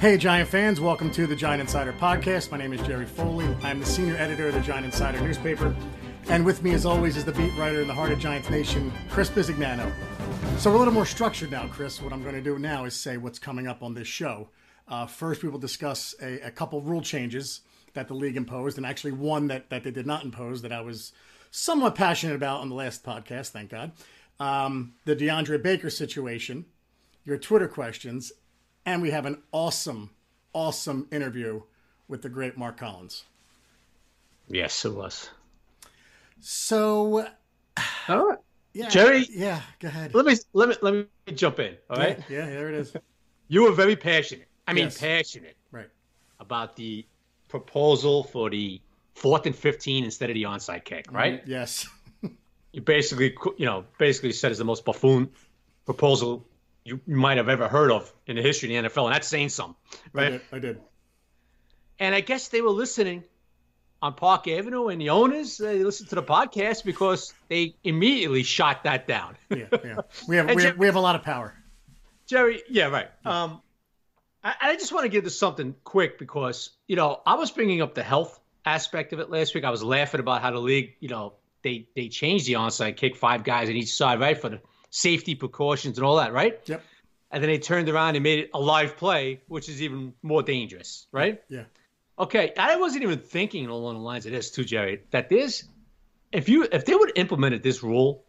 Hey, Giant fans, welcome to the Giant Insider Podcast. My name is Jerry Foley. I'm the senior editor of the Giant Insider newspaper. And with me, as always, is the beat writer in the heart of Giants Nation, Chris Bisignano. So we're a little more structured now, Chris. What I'm going to do now is say what's coming up on this show. Uh, first, we will discuss a, a couple rule changes that the league imposed, and actually one that, that they did not impose that I was somewhat passionate about on the last podcast, thank God. Um, the DeAndre Baker situation, your Twitter questions, and we have an awesome, awesome interview with the great Mark Collins. Yes, it was. So, all right, yeah, Jerry. Yeah, go ahead. Let me let me let me jump in. All right. Yeah, yeah there it is. You were very passionate. I mean, Yes. passionate Right. about the proposal for the fourth and fifteen instead of the onside kick. Mm-hmm. Right. Yes. You basically, you know, basically said it's the most buffoon proposal you might have ever heard of in the history of the NFL, and that's saying something, I right? did. I did. And I guess they were listening on Park Avenue, and the owners they listened to the podcast because they immediately shot that down. Yeah, yeah. We have we Jer- have, we have a lot of power. Jerry, yeah, right. Um, I, I just want to give this something quick because you know I was bringing up the health aspect of it last week. I was laughing about how the league, you know, they they changed the onside kick, five guys on each side, right, for the safety precautions and all that, right? Yep. And then they turned around and made it a live play, which is even more dangerous, right? Yeah. Okay, I wasn't even thinking along the lines of this too, Jerry. That this, if you if they would have implemented this rule,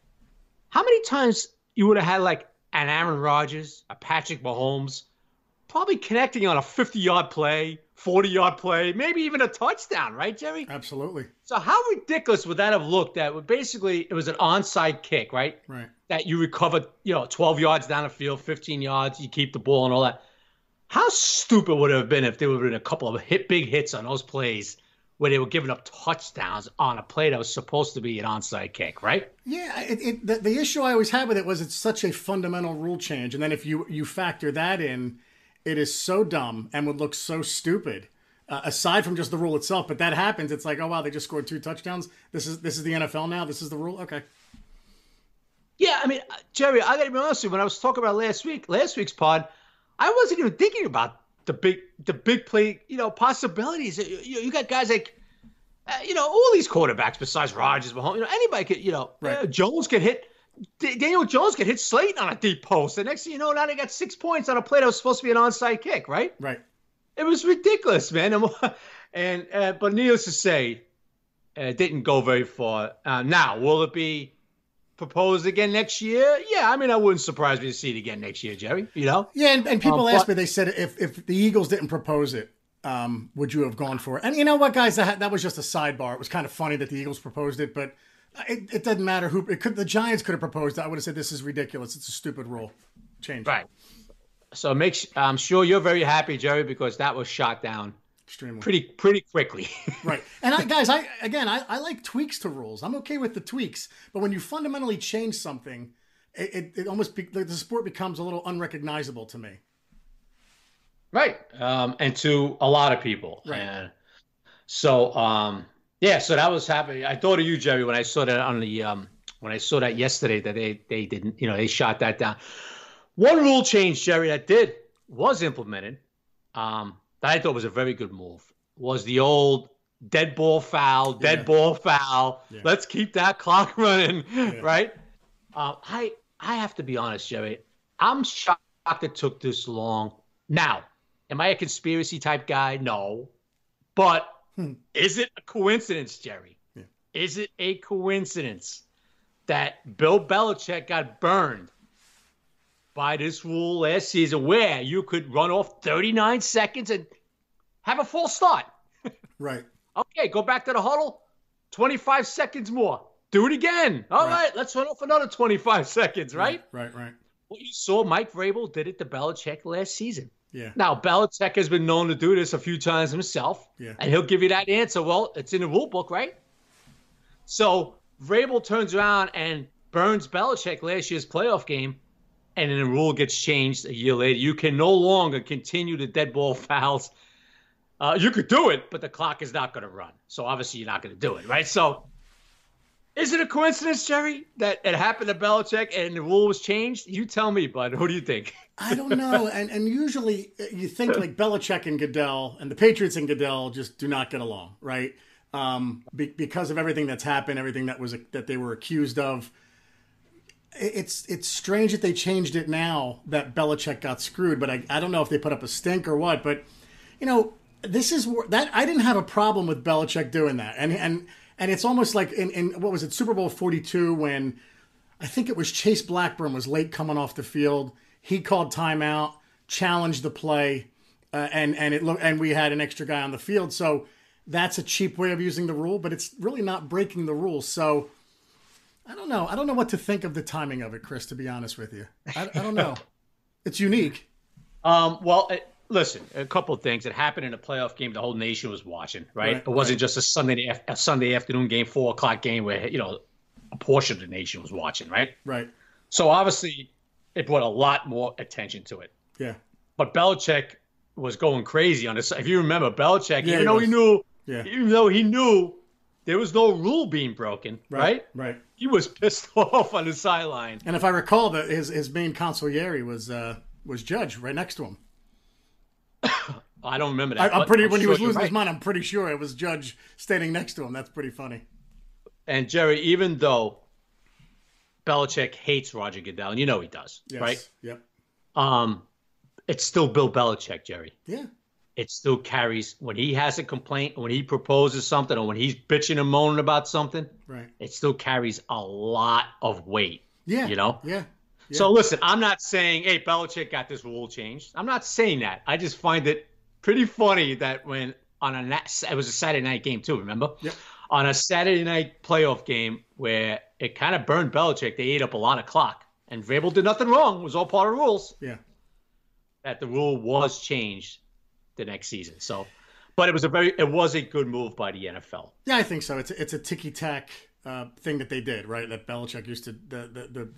how many times you would have had like an Aaron Rodgers, a Patrick Mahomes, probably connecting on a 50 yard play, 40 yard play, maybe even a touchdown, right, Jerry? Absolutely. So how ridiculous would that have looked? That basically it was an onside kick, right? Right. That you recovered, you know, 12 yards down the field, 15 yards, you keep the ball and all that. How stupid would it have been if there would have been a couple of hit big hits on those plays where they were giving up touchdowns on a play that was supposed to be an onside kick, right? Yeah, it, it, the, the issue I always had with it was it's such a fundamental rule change, and then if you you factor that in, it is so dumb and would look so stupid. Uh, aside from just the rule itself, but that happens. It's like, oh wow, they just scored two touchdowns. This is this is the NFL now. This is the rule. Okay. Yeah, I mean, uh, Jerry, I got to be honest with you. When I was talking about last week, last week's pod, I wasn't even thinking about the big, the big play, you know, possibilities. You, you, you got guys like, uh, you know, all these quarterbacks besides Rodgers, Mahomes. You know, anybody could, you know, Right. uh, Jones could hit. D- Daniel Jones could hit Slayton on a deep post. The next thing you know, now they got six points on a play that was supposed to be an onside kick, right? Right. It was ridiculous, man. And, and uh, but needless to say, uh, it didn't go very far. Uh, now, will it be proposed again next year? Yeah, I mean, I wouldn't surprise me to see it again next year, Jerry. You know? Yeah, and, and people Um, asked but- me. They said if if the Eagles didn't propose it, um, would you have gone for it? And you know what, guys, that that was just a sidebar. It was kind of funny that the Eagles proposed it, but it, it doesn't matter who. It could the Giants could have proposed. I would have said this is ridiculous. It's a stupid rule. Change. Right. So make. I'm sure you're very happy, Jerry, because that was shot down Extremely. pretty pretty quickly. Right. And I, guys, I again, I, I like tweaks to rules. I'm okay with the tweaks, but when you fundamentally change something, it, it, it almost be, the, the sport becomes a little unrecognizable to me. Right. Um, and to a lot of people. Right. And so, um, yeah, so that was happening. I thought of you, Jerry, when I saw that on the, um, when I saw that yesterday that they, they didn't, you know, they shot that down. One rule change, Jerry, that did, was implemented, um, that I thought was a very good move was the old dead ball foul, dead Yeah. ball foul. Yeah. Let's keep that clock running, right? Uh, I, I have to be honest, Jerry. I'm shocked it took this long. Now, Am I a conspiracy type guy? No. But Hmm. is it a coincidence, Jerry? Yeah. Is it a coincidence that Bill Belichick got burned by this rule last season where you could run off 39 seconds and have a full start? Right. Okay, go back to the huddle. 25 seconds more. Do it again. All Right. right, let's run off another 25 seconds, right? Right. Right. Well, you saw Mike Vrabel did it to Belichick last season. Yeah. Now, Belichick has been known to do this a few times himself, Yeah. and he'll give you that answer. Well, it's in the rule book, right? So Vrabel turns around and burns Belichick last year's playoff game, and then the rule gets changed a year later. You can no longer continue the dead ball fouls. Uh, you could do it, but the clock is not going to run. So obviously, you're not going to do it, right? So Is it a coincidence, Jerry, that it happened to Belichick and the rule was changed? You tell me, bud. Who do you think? I don't know. and and usually uh, you think like Belichick and Goodell and the Patriots and Goodell just do not get along, right? Um, be, because of everything that's happened, everything that was that they were accused of. It's it's strange that they changed it now that Belichick got screwed, but I, I don't know if they put up a stink or what. But you know, this is that I didn't have a problem with Belichick doing that, and and and it's almost like in, in what was it Super Bowl forty two when I think it was Chase Blackburn was late coming off the field. He called timeout, challenged the play, uh, and and it looked and we had an extra guy on the field. So that's a cheap way of using the rule, but it's really not breaking the rules. So I don't know. I don't know what to think of the timing of it, Chris. To be honest with you, I, I don't know. it's unique. Um, well, it, listen, a couple of things. It happened in a playoff game. The whole nation was watching, right? right it wasn't right. just a Sunday a Sunday afternoon game, four o'clock game where you know a portion of the nation was watching, right? Right. So obviously, it brought a lot more attention to it. Yeah. But Belichick was going crazy on this. If you remember, Belichick, yeah, even though he knew, yeah. even though he knew there was no rule being broken, right? Right. right. He was pissed off on the sideline. And if I recall, that his his main consigliere was uh, was Judge right next to him. I don't remember that. I, am pretty I'm when sure he was losing right. his mind. I'm pretty sure it was Judge standing next to him. That's pretty funny. And Jerry, even though Belichick hates Roger Goodell, and you know he does, yes. right? Yep. Um, it's still Bill Belichick, Jerry. Yeah. It still carries when he has a complaint, when he proposes something, or when he's bitching and moaning about something. Right. It still carries a lot of weight. Yeah. You know. Yeah. Yeah. So listen, I'm not saying, hey, Belichick got this rule changed. I'm not saying that. I just find it pretty funny that when on a it was a Saturday night game too. Remember? Yep. On a Saturday night playoff game where it kind of burned Belichick, they ate up a lot of clock, and Vrabel did nothing wrong. It was all part of the rules. Yeah. That the rule was changed the next season. So, but it was a very it was a good move by the NFL. Yeah, I think so. It's a, it's a ticky tack uh, thing that they did, right? That Belichick used to the the. the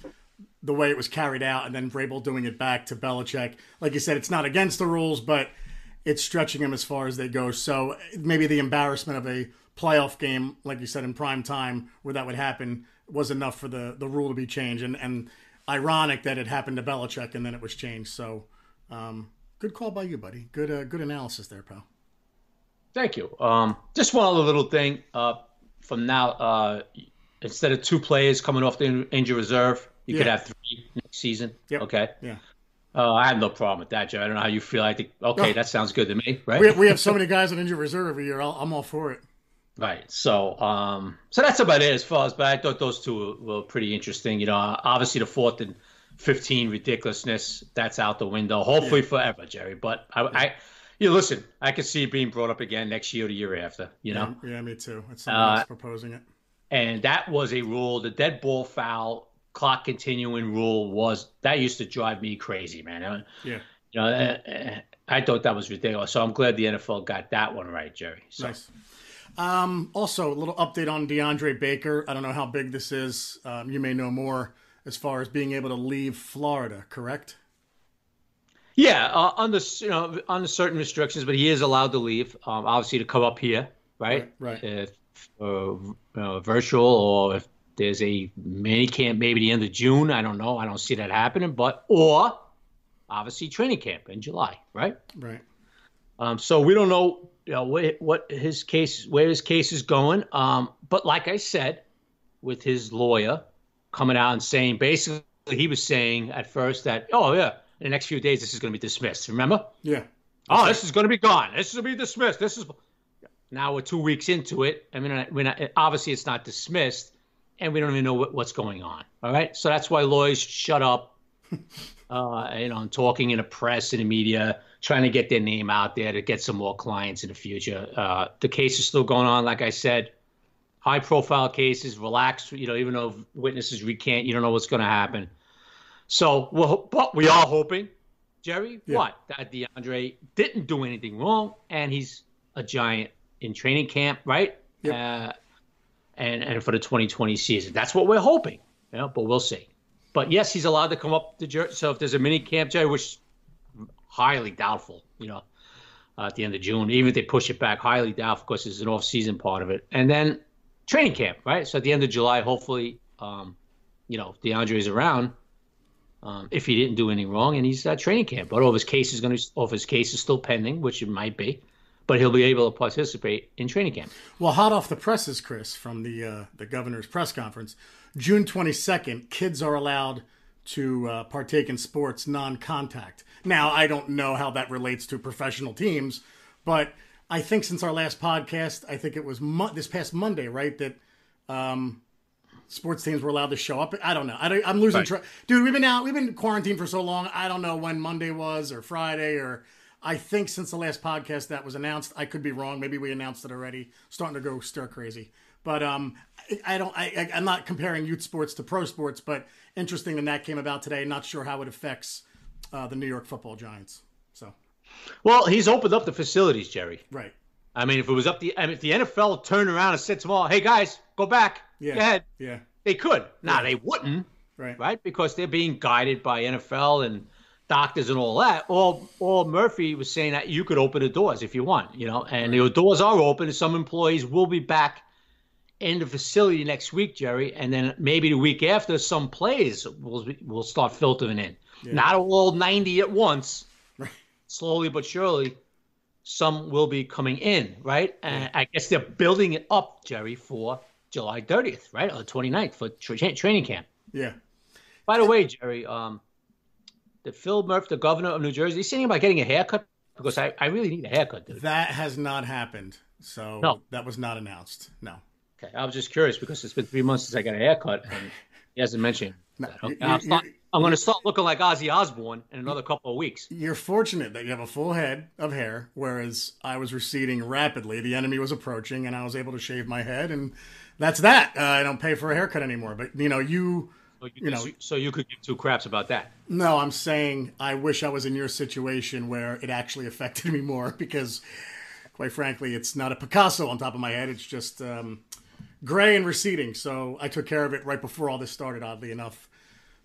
the way it was carried out, and then Vrabel doing it back to Belichick. Like you said, it's not against the rules, but it's stretching them as far as they go. So maybe the embarrassment of a playoff game, like you said, in prime time, where that would happen, was enough for the, the rule to be changed. And, and ironic that it happened to Belichick and then it was changed. So um, good call by you, buddy. Good uh, good analysis there, pal. Thank you. Um, just one other little thing. Uh, from now, uh, instead of two players coming off the injury reserve, you yeah. could have three next season. Yep. Okay. Yeah. Uh, I have no problem with that, Joe. I don't know how you feel. I think okay, that sounds good to me, right? We have, we have so many guys on injured reserve every year. i am all for it. Right. So, um, so that's about it as far as. But I thought those two were pretty interesting. You know, obviously the fourth and fifteen ridiculousness that's out the window. Hopefully yeah. forever, Jerry. But I, I, you know, listen, I could see it being brought up again next year or the year after. You know. Yeah, yeah me too. It's someone uh, proposing it. And that was a rule. The dead ball foul clock continuing rule was that used to drive me crazy, man. Yeah. You know, uh, I thought that was ridiculous. So I'm glad the NFL got that one right, Jerry. So. Nice. Um, also, a little update on DeAndre Baker. I don't know how big this is. Um, you may know more as far as being able to leave Florida, correct? Yeah, uh, under you know under certain restrictions, but he is allowed to leave. Um, obviously, to come up here, right? Right. right. If uh, uh, virtual or if there's a mini camp maybe the end of June. I don't know. I don't see that happening. But or obviously training camp in July, right? Right. Um, so we don't know, you know what, what his case, where his case is going. Um, but like I said, with his lawyer coming out and saying, basically, he was saying at first that, oh yeah, in the next few days this is going to be dismissed. Remember? Yeah. Oh, this is going to be gone. This is going to be dismissed. This is now we're two weeks into it. I mean, we're not, obviously it's not dismissed and we don't even know what, what's going on. All right, so that's why lawyers shut up. uh, you know, talking in the press and the media, trying to get their name out there to get some more clients in the future. Uh, the case is still going on, like I said. High profile cases, relaxed. You know, even though witnesses recant, you don't know what's going to happen. So, well, but we are hoping, Jerry, yeah. what that DeAndre didn't do anything wrong, and he's a giant in training camp, right? Yep. Uh, and and for the 2020 season. That's what we're hoping, you know, but we'll see. But yes, he's allowed to come up to Jersey. So if there's a mini camp, Jerry, which highly doubtful, you know, uh, at the end of June, even if they push it back, highly doubtful because there's an off-season part of it. And then training camp, right? So at the end of July, hopefully, um, you know, DeAndre's around. Um, if he didn't do anything wrong, and he's at training camp, but of his case is going to, of his case is still pending, which it might be, but he'll be able to participate in training camp. Well, hot off the presses, Chris, from the uh, the governor's press conference, June twenty second, kids are allowed to uh, partake in sports non-contact. Now, I don't know how that relates to professional teams, but I think since our last podcast, I think it was mo- this past Monday, right, that um, sports teams were allowed to show up. I don't know. I am losing right. track, dude. We've been out. We've been quarantined for so long. I don't know when Monday was or Friday or. I think since the last podcast that was announced, I could be wrong. Maybe we announced it already. Starting to go stir crazy. But um, I, I don't. I, I'm not comparing youth sports to pro sports, but interesting that that came about today. Not sure how it affects uh, the New York Football Giants. So, well, he's opened up the facilities, Jerry. Right. I mean, if it was up the, I mean, if the NFL turned around and said to them all, "Hey guys, go back, yeah. go ahead," yeah, they could. Now yeah. they wouldn't, right? Right, because they're being guided by NFL and doctors and all that. All, all Murphy was saying that you could open the doors if you want, you know, and the doors are open. And some employees will be back in the facility next week, Jerry, and then maybe the week after, some plays will will start filtering in. Yeah. Not all ninety at once, right. slowly but surely. Some will be coming in, right? And yeah. I guess they're building it up, Jerry, for July 30th, right, or the 29th for tra- training camp. Yeah. By the way, Jerry, um, did Phil Murphy, the governor of New Jersey, he's thinking about getting a haircut? Because I, I really need a haircut, dude. That has not happened. So no. that was not announced. No. Okay, I was just curious because it's been three months since I got a haircut, and he hasn't mentioned. No, okay. I'm, start, I'm going to start looking like Ozzy Osbourne in another couple of weeks. You're fortunate that you have a full head of hair, whereas I was receding rapidly. The enemy was approaching, and I was able to shave my head, and that's that. Uh, I don't pay for a haircut anymore. But you know, you. So you, you know, so you could give two craps about that. No, I'm saying I wish I was in your situation where it actually affected me more because, quite frankly, it's not a Picasso on top of my head. It's just um, gray and receding. So I took care of it right before all this started. Oddly enough.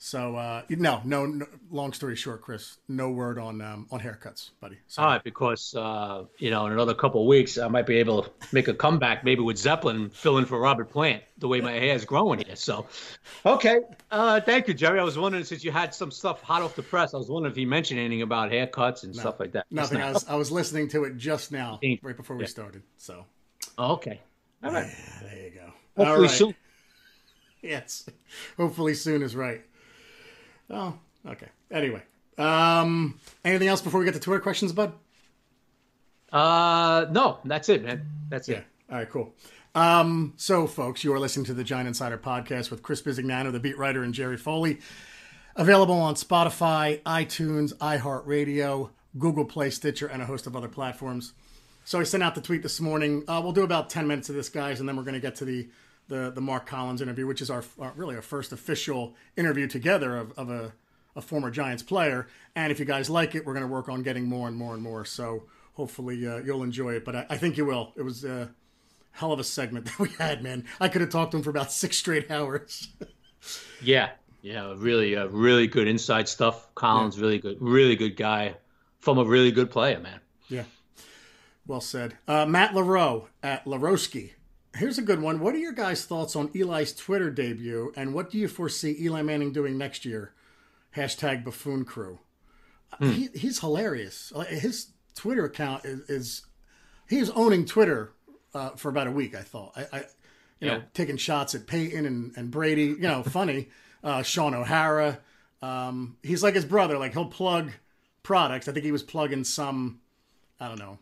So uh, no, no, no, Long story short, Chris, no word on um, on haircuts, buddy. Sorry. All right, because uh, you know, in another couple of weeks, I might be able to make a comeback, maybe with Zeppelin, filling for Robert Plant, the way my hair is growing here. So, okay, uh, thank you, Jerry. I was wondering since you had some stuff hot off the press, I was wondering if you mentioned anything about haircuts and no, stuff like that. Nothing. I was I was listening to it just now, right before we yeah. started. So, oh, okay, all right, yeah, there you go. Hopefully right. soon. Yes, hopefully soon is right. Oh, okay. Anyway, um, anything else before we get to Twitter questions, bud? Uh, no, that's it, man. That's yeah. it. All right, cool. Um, so, folks, you are listening to the Giant Insider podcast with Chris Bisignano, the beat writer, and Jerry Foley. Available on Spotify, iTunes, iHeartRadio, Google Play, Stitcher, and a host of other platforms. So I sent out the tweet this morning. Uh, we'll do about 10 minutes of this, guys, and then we're going to get to the, the, the Mark Collins interview, which is our, our really our first official interview together of, of a, a former Giants player. And if you guys like it, we're going to work on getting more and more and more. So hopefully uh, you'll enjoy it. But I, I, think you will. It was a hell of a segment that we had, man. I could have talked to him for about six straight hours. yeah. Yeah. Really, uh, really good inside stuff. Collins, yeah. really good, really good guy from a really good player, man. Yeah. Well said. Uh, Matt LaRoe at Larowski. Here's a good one. What are your guys' thoughts on Eli's Twitter debut, and what do you foresee Eli Manning doing next year? Hashtag Buffoon Crew. Hmm. He, he's hilarious. His Twitter account is, is he owning Twitter uh, for about a week. I thought. I, I you yeah. know, taking shots at Peyton and, and Brady. You know, funny. Uh, Shaun O'Hara. Um, he's like his brother. Like he'll plug products. I think he was plugging some. I don't know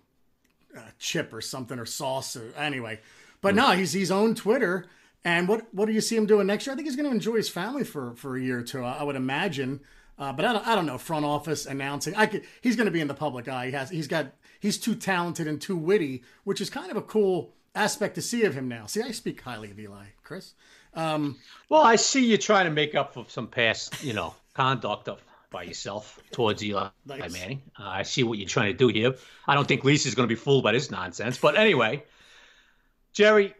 uh, chip or something or sauce or anyway. But mm. no, he's he's owned Twitter. And what what do you see him doing next year? I think he's going to enjoy his family for for a year or two. I, I would imagine. Uh, but I don't, I don't know front office announcing. I could he's going to be in the public eye. He has he's got he's too talented and too witty, which is kind of a cool aspect to see of him now. See, I speak highly of Eli, Chris. Um, well, I see you trying to make up for some past, you know, conduct of by yourself towards Eli nice. Manning. Uh, I see what you're trying to do here. I don't think Lisa's going to be fooled by this nonsense. But anyway, Jerry,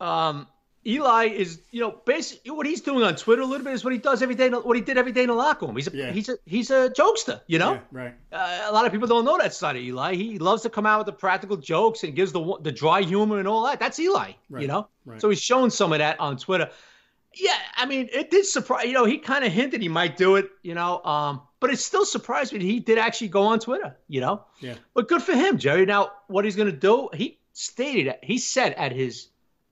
um, Eli is, you know, basically what he's doing on Twitter a little bit is what he does every day, what he did every day in the locker room. He's a, yeah. he's a, he's a jokester, you know. Yeah, right. Uh, a lot of people don't know that side of Eli. He loves to come out with the practical jokes and gives the the dry humor and all that. That's Eli, right. you know. Right. So he's shown some of that on Twitter. Yeah, I mean, it did surprise. You know, he kind of hinted he might do it. You know, um, but it still surprised me he did actually go on Twitter. You know. Yeah. But good for him, Jerry. Now, what he's going to do? He stated he said at his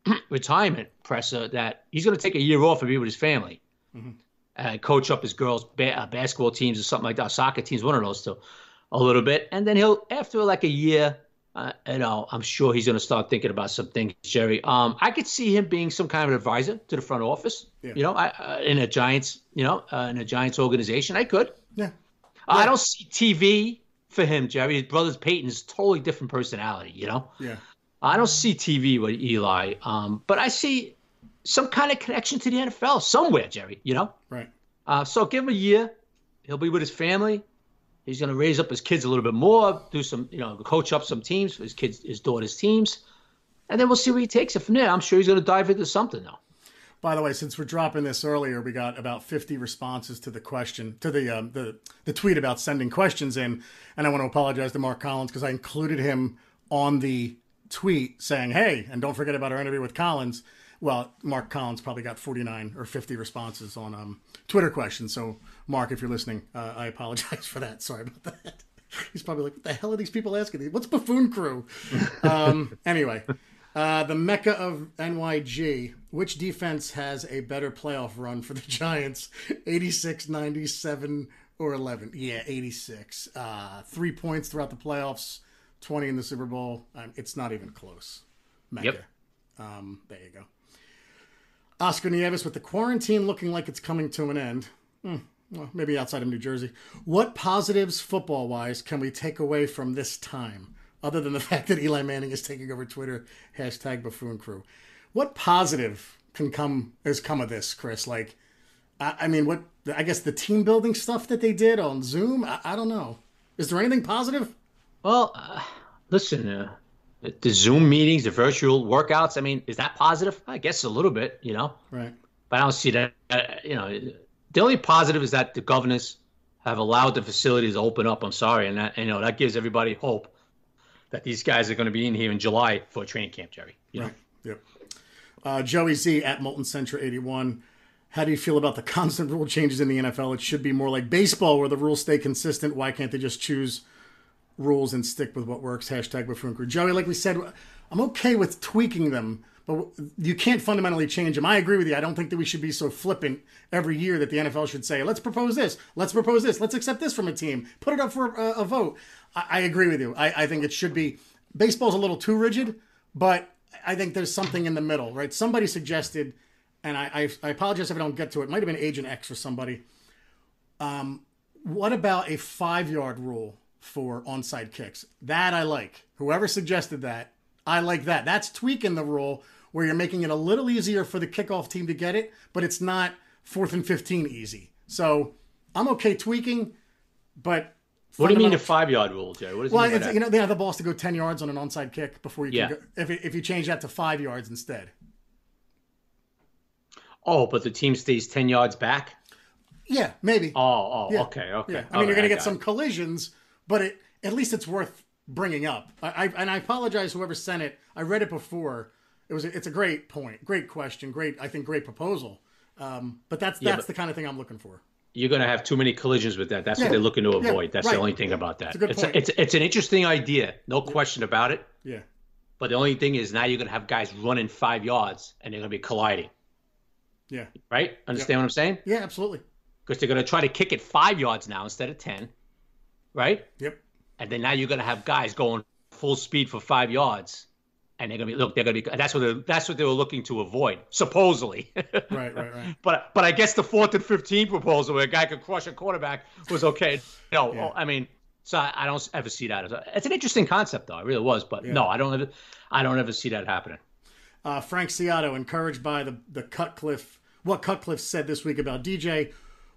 retirement presser that he's going to take a year off and be with his family mm-hmm. and coach up his girls' ba- uh, basketball teams or something like that, soccer teams, one of those two, a little bit, and then he'll after like a year. Uh, you know, I'm sure he's going to start thinking about some things, Jerry. Um, I could see him being some kind of advisor to the front office. Yeah. You know, I, uh, in a Giants, you know, uh, in a Giants organization, I could. Yeah. yeah. I don't see TV for him, Jerry. His brother's Peyton's totally different personality. You know. Yeah. I don't see TV with Eli, um, but I see some kind of connection to the NFL somewhere, Jerry. You know, right? Uh, so give him a year. He'll be with his family. He's going to raise up his kids a little bit more, do some, you know, coach up some teams for his kids, his daughter's teams, and then we'll see where he takes it from there. I'm sure he's going to dive into something though. By the way, since we're dropping this earlier, we got about 50 responses to the question, to the um, the the tweet about sending questions in, and I want to apologize to Mark Collins because I included him on the tweet saying, "Hey, and don't forget about our interview with Collins." Well, Mark Collins probably got 49 or 50 responses on um, Twitter questions. So, Mark, if you're listening, uh, I apologize for that. Sorry about that. He's probably like, "What the hell are these people asking? What's Buffoon Crew?" um, anyway, uh, the mecca of NYG. Which defense has a better playoff run for the Giants? 86, 97, or 11? Yeah, 86. Uh, three points throughout the playoffs 20 in the Super Bowl. Um, it's not even close. Mecca. Yep. Um, there you go. Oscar Nieves with the quarantine looking like it's coming to an end. Hmm, well, maybe outside of New Jersey. What positives, football wise, can we take away from this time, other than the fact that Eli Manning is taking over Twitter? Hashtag buffoon crew. What positive can come has come of this, Chris? Like, I, I mean, what I guess the team building stuff that they did on Zoom. I, I don't know. Is there anything positive? Well, uh, listen, uh, the Zoom meetings, the virtual workouts. I mean, is that positive? I guess a little bit, you know. Right. But I don't see that. Uh, you know, the only positive is that the governors have allowed the facilities to open up. I'm sorry, and that you know that gives everybody hope that these guys are going to be in here in July for a training camp, Jerry. You know? Right. Yep. Uh, Joey Z at Molten Central 81. How do you feel about the constant rule changes in the NFL? It should be more like baseball where the rules stay consistent. Why can't they just choose rules and stick with what works. Hashtag buffoon crew. Joey, like we said, I'm okay with tweaking them, but you can't fundamentally change them. I agree with you. I don't think that we should be so flippant every year that the NFL should say, let's propose this, let's propose this, let's accept this from a team, put it up for a, a vote. I, I, agree with you. I, I think it should be. Baseball's a little too rigid, but I think there's something in the middle, right? Somebody suggested, and I, I, I apologize if I don't get to it. It might have been Agent X or somebody. Um, what about a five yard rule for onside kicks. That I like. Whoever suggested that, I like that. That's tweaking the rule where you're making it a little easier for the kickoff team to get it, but it's not fourth and 15 easy. So I'm okay tweaking, but. What do you mean the five yard rule, Joe? What does well, you know, they have the balls to go 10 yards on an onside kick before you yeah. can go. If, if you change that to five yards instead. Oh, but the team stays 10 yards back? Yeah, maybe. Oh, oh, yeah. okay, okay. Yeah. I mean, you're going to get some collisions but it, at least it's worth bringing up. I, I, and I apologize whoever sent it. I read it before. It was it's a great point, great question, great I think great proposal. Um, but that's yeah, that's but the kind of thing I'm looking for. You're going to have too many collisions with that. That's yeah. what they're looking to avoid. Yeah, that's right. the only thing about that. It's a, it's, a, it's, it's an interesting idea, no question about it. Yeah. But the only thing is now you're going to have guys running five yards and they're going to be colliding. Yeah. Right? Understand what I'm saying? Yeah, absolutely. Because they're going to try to kick it five yards now instead of ten right? Yep. And then now you're going to have guys going full speed for five yards, and they're going to be look. They're going to be. That's what that's what they were looking to avoid, supposedly. right, right, right. But but I guess the fourth and fifteen proposal where a guy could crush a quarterback was okay. No, yeah. I mean, so I, I, don't ever see that. It's an interesting concept, though. It really was, but yeah. no, I don't ever, I don't ever see that happening. Uh, Frank Ciato, encouraged by the the Cutcliffe, what Cutcliffe said this week about DJ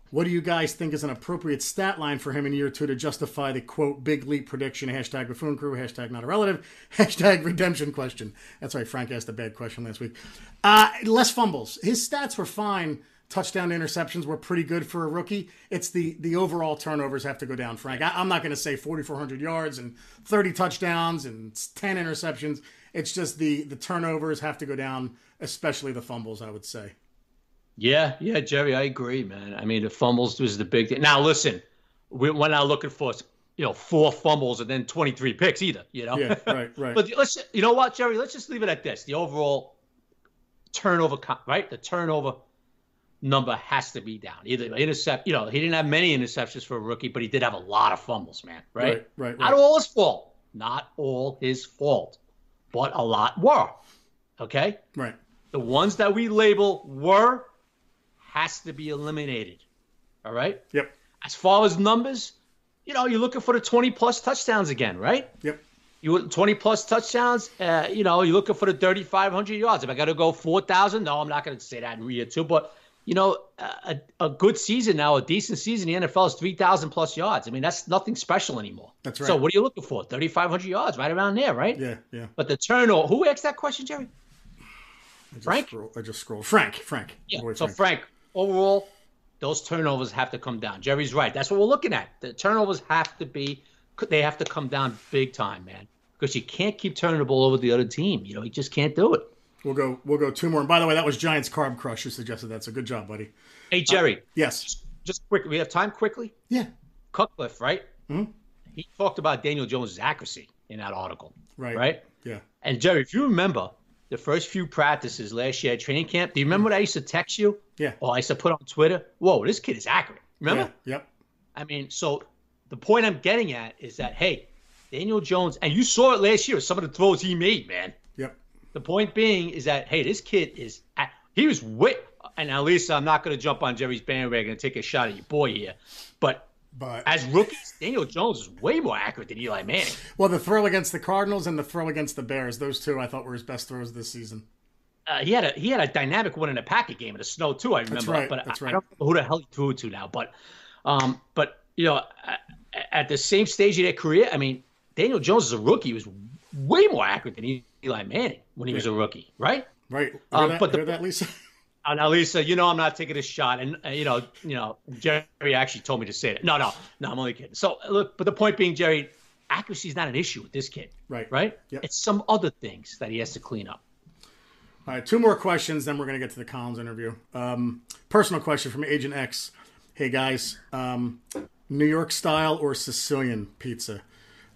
What do you guys think is an appropriate stat line for him in year two to justify the quote big leap prediction? Hashtag buffoon crew, hashtag not a relative, hashtag redemption question. That's right, Frank asked a bad question last week. Uh, less fumbles. His stats were fine. Touchdown interceptions were pretty good for a rookie. It's the the overall turnovers have to go down, Frank. I, I'm not going to say 4,400 yards and 30 touchdowns and 10 interceptions. It's just the the turnovers have to go down, especially the fumbles. I would say. Yeah, yeah, Jerry, I agree, man. I mean, the fumbles was the big thing. Now, listen, we, we're not looking for you know four fumbles and then 23 picks either. You know. Yeah, right, right. but let's you know what, Jerry? Let's just leave it at this: the overall turnover, right? The turnover number has to be down. Either intercept, you know, he didn't have many interceptions for a rookie, but he did have a lot of fumbles, man. Right, right, right. right. Not all his fault. Not all his fault, but a lot were. Okay. Right. The ones that we label were has to be eliminated. All right. Yep. As far as numbers, you know, you're looking for the 20 plus touchdowns again, right? Yep. You 20 plus touchdowns. Uh, you know, you're looking for the 3,500 yards. If I got to go 4,000, no, I'm not going to say that in year two. But you know, a, a good season now, a decent season the NFL is 3,000 plus yards. I mean, that's nothing special anymore. That's right. So what are you looking for? 3,500 yards, right around there, right? Yeah, yeah. But the turnover, who asked that question, Jerry? I Frank? Scroll, I just scrolled. Frank, Frank. Yeah. So, Frank. Frank, overall, those turnovers have to come down. Jerry's right. That's what we're looking at. The turnovers have to be, they have to come down big time, man. Because you can't keep turning the ball over the other team. You know, you just can't do it. We'll go. We'll go two more. And by the way, that was Giants Carb Crush who suggested that. So good job, buddy. Hey Jerry. Uh, yes. Just, just quick. We have time quickly. Yeah. Cutcliffe, right? hmm He talked about Daniel Jones' accuracy in that article. Right. Right. Yeah. And Jerry, if you remember the first few practices last year at training camp, do you remember mm. what I used to text you? Yeah. Or I used to put on Twitter? Whoa, this kid is accurate. Remember? Yeah. Yep. I mean, so the point I'm getting at is that hey, Daniel Jones, and you saw it last year. Some of the throws he made, man. Yep. The point being is that hey, this kid is he was way. And now, Lisa, I'm not going to jump on Jerry's bandwagon and take a shot at your boy here, but but as rookies, Daniel Jones is way more accurate than Eli Manning. Well, the throw against the Cardinals and the throw against the Bears, those two I thought were his best throws this season. Uh, he had a he had a dynamic one in a Packer game in the snow too. I remember, That's right. but That's I, right. I don't know who the hell he threw it to now. But, um, but you know, at the same stage of their career, I mean, Daniel Jones as a rookie was way more accurate than Eli Manning when he was a rookie, right? Right. Um, but the- that, Lisa? Now, Lisa, you know I'm not taking a shot, and uh, you know, you know, Jerry actually told me to say it. No, no, no, I'm only kidding. So, look, but the point being, Jerry, accuracy is not an issue with this kid, Right. right? Yep. It's some other things that he has to clean up. All right, two more questions, then we're going to get to the Collins interview. Um, personal question from Agent X. Hey, guys, um, New York style or Sicilian pizza?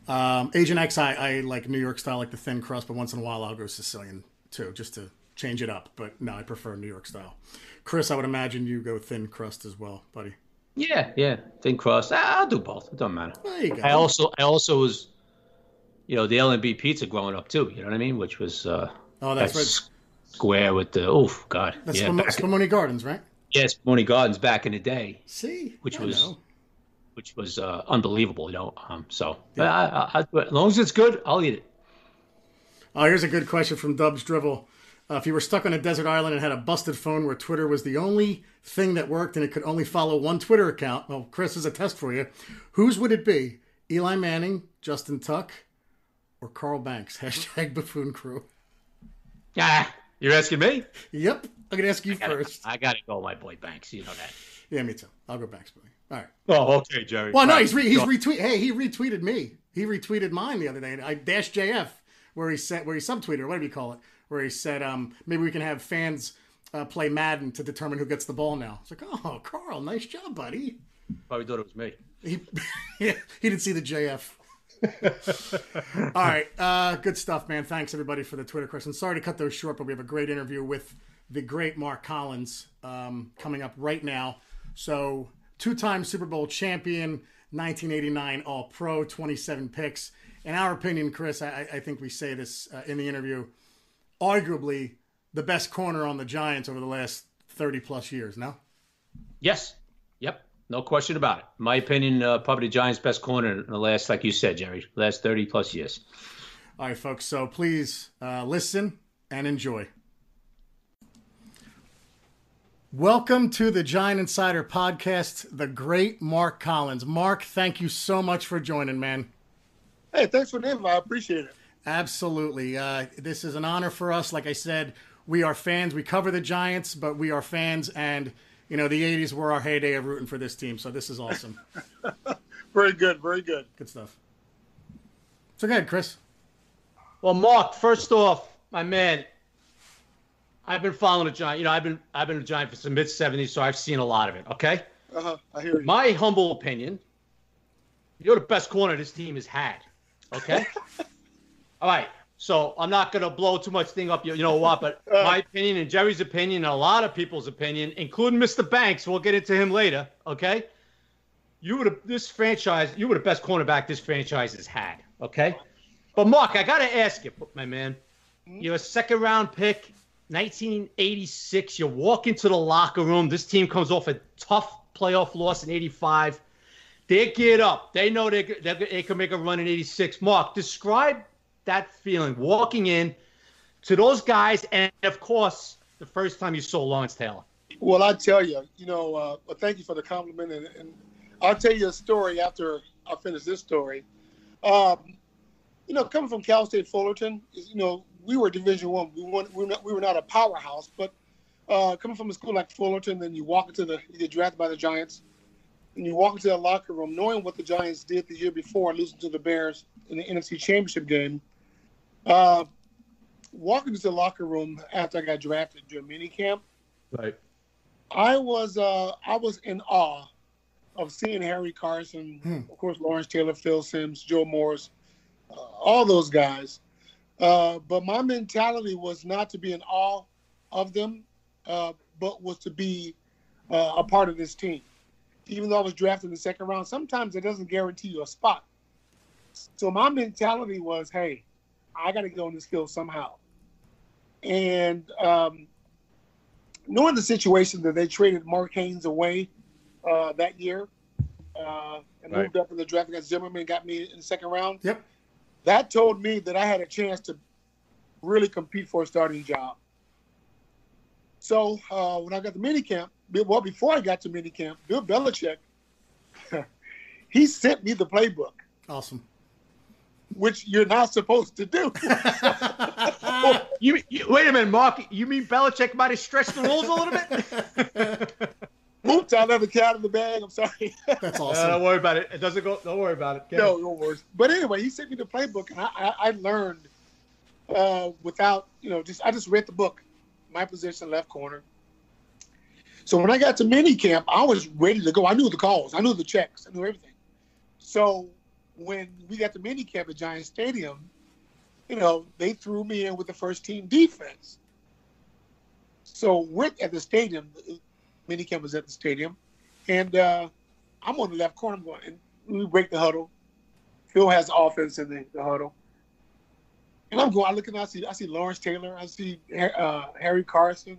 Um, Agent X, I, I like New York style, like the thin crust, but once in a while I'll go Sicilian too, just to change it up. But no, I prefer New York style. Chris, I would imagine you go thin crust as well, buddy. Yeah, yeah, thin crust. I'll do both. It doesn't matter. There you go. I also, I also was, you know, the L and B pizza growing up too. You know what I mean? Which was uh, oh, that's that right. square with the oh god, That's yeah, Spum- Spumoni Gardens, right? yes, Money Gardens back in the day. See, Which I was- know. which was uh, unbelievable, you know. Um, so, but I, I, I, as long as it's good, I'll eat it. Oh, here's a good question from Dubs Drivel. Uh, if you were stuck on a desert island and had a busted phone where Twitter was the only thing that worked and it could only follow one Twitter account, well, Chris is a test for you. Whose would it be? Eli Manning, Justin Tuck, or Carl Banks? Hashtag buffoon crew. Ah, you're asking me? Yep, I'm gonna ask you Gotta- first. I gotta go, my boy Banks. You know that. Yeah, me too. I'll go Banks, buddy. All right. Oh, okay, Jerry. Well, no, he's re- he's retweet. Hey, he retweeted me. He retweeted mine the other day. I dash JF where he said where he subtweeted or whatever you call it, where he said um, maybe we can have fans uh, play Madden to determine who gets the ball now. It's like, oh, Carl, nice job, buddy. Probably thought it was me. He yeah, he didn't see the JF. All right, uh, good stuff, man. Thanks everybody for the Twitter questions. Sorry to cut those short, but we have a great interview with the great Mark Collins um, coming up right now. So, two-time Super Bowl champion, 1989 All-Pro, 27 picks. In our opinion, Chris, I, I think we say this uh, in the interview, arguably the best corner on the Giants over the last 30 plus years. No, Yes. Yep. No question about it. In my opinion, uh, probably the Giants' best corner in the last, like you said, Jerry, last 30 plus years. All right, folks. So please uh, listen and enjoy. Welcome to the Giant Insider podcast, the great Mark Collins. Mark, thank you so much for joining, man. Hey, thanks for the invite. I appreciate it. Absolutely. Uh, this is an honor for us. Like I said, we are fans. We cover the Giants, but we are fans, and you know the '80s were our heyday of rooting for this team. So this is awesome. very good. Very good. Good stuff. So go ahead, Chris. Well, Mark, first off, my man, I've been following the Giant. You know, I've been I've been a Giant for the mid '70s, so I've seen a lot of it. Okay. Uh huh. I hear you. My humble opinion, you're the best corner this team has had. Okay. All right. So I'm not gonna blow too much thing up. You, you know what? But uh, my opinion and Jerry's opinion and a lot of people's opinion, including Mr. Banks, we'll get into him later. Okay. You were the, this franchise. You were the best cornerback this franchise has had. Okay. But Mark, I gotta ask you, my man. You're a second round pick 1986, you walk into the locker room. This team comes off a tough playoff loss in 85. They get up. They know they, they, they can make a run in 86. Mark, describe that feeling walking in to those guys, and of course, the first time you saw Lawrence Taylor. Well, I tell you, you know, uh, thank you for the compliment, and, and, I'll tell you a story after I finish this story. Um, you know, coming from Cal State Fullerton, you know, we were Division One. We, we, were not, we were not a powerhouse, but uh, coming from a school like Fullerton, then you walk into the you get drafted by the Giants, and you walk into the locker room knowing what the Giants did the year before, losing to the Bears in the NFC Championship game. Uh, walking into the locker room after I got drafted during minicamp, right? I was uh, I was in awe of seeing Harry Carson, hmm. of course Lawrence Taylor, Phil Simms, Joe Morris, uh, all those guys. Uh, but my mentality was not to be in awe of them, uh, but was to be uh, a part of this team. Even though I was drafted in the second round, sometimes it doesn't guarantee you a spot. So my mentality was, hey, I got to go in this field somehow. And um, knowing the situation that they traded Mark Haynes away uh, that year uh, and right. moved up in the draft against Zimmerman, got me in the second round. Yep that told me that I had a chance to really compete for a starting job. So uh, when I got to minicamp, well, before I got to minicamp, Bill Belichick, he sent me the playbook. Awesome. Which you're not supposed to do. you, you, wait a minute, Mark. You mean Belichick might have stretched the rules a little bit? Oops, I left the cat in the bag. I'm sorry. That's awesome. Uh, don't worry about it. It doesn't go. Don't worry about it. Get no, no worries. But anyway, he sent me the playbook, and I, I, I learned uh, without, you know, just I just read the book, my position left corner. So when I got to mini camp, I was ready to go. I knew the calls, I knew the checks, I knew everything. So when we got to mini camp at Giant Stadium, you know, they threw me in with the first team defense. So we're at the stadium minicamp was at the stadium, and uh, I'm on the left corner. I'm going, and we break the huddle. Phil has offense in the, the huddle, and I'm going. I look and I see I see Lawrence Taylor. I see uh, Harry Carson,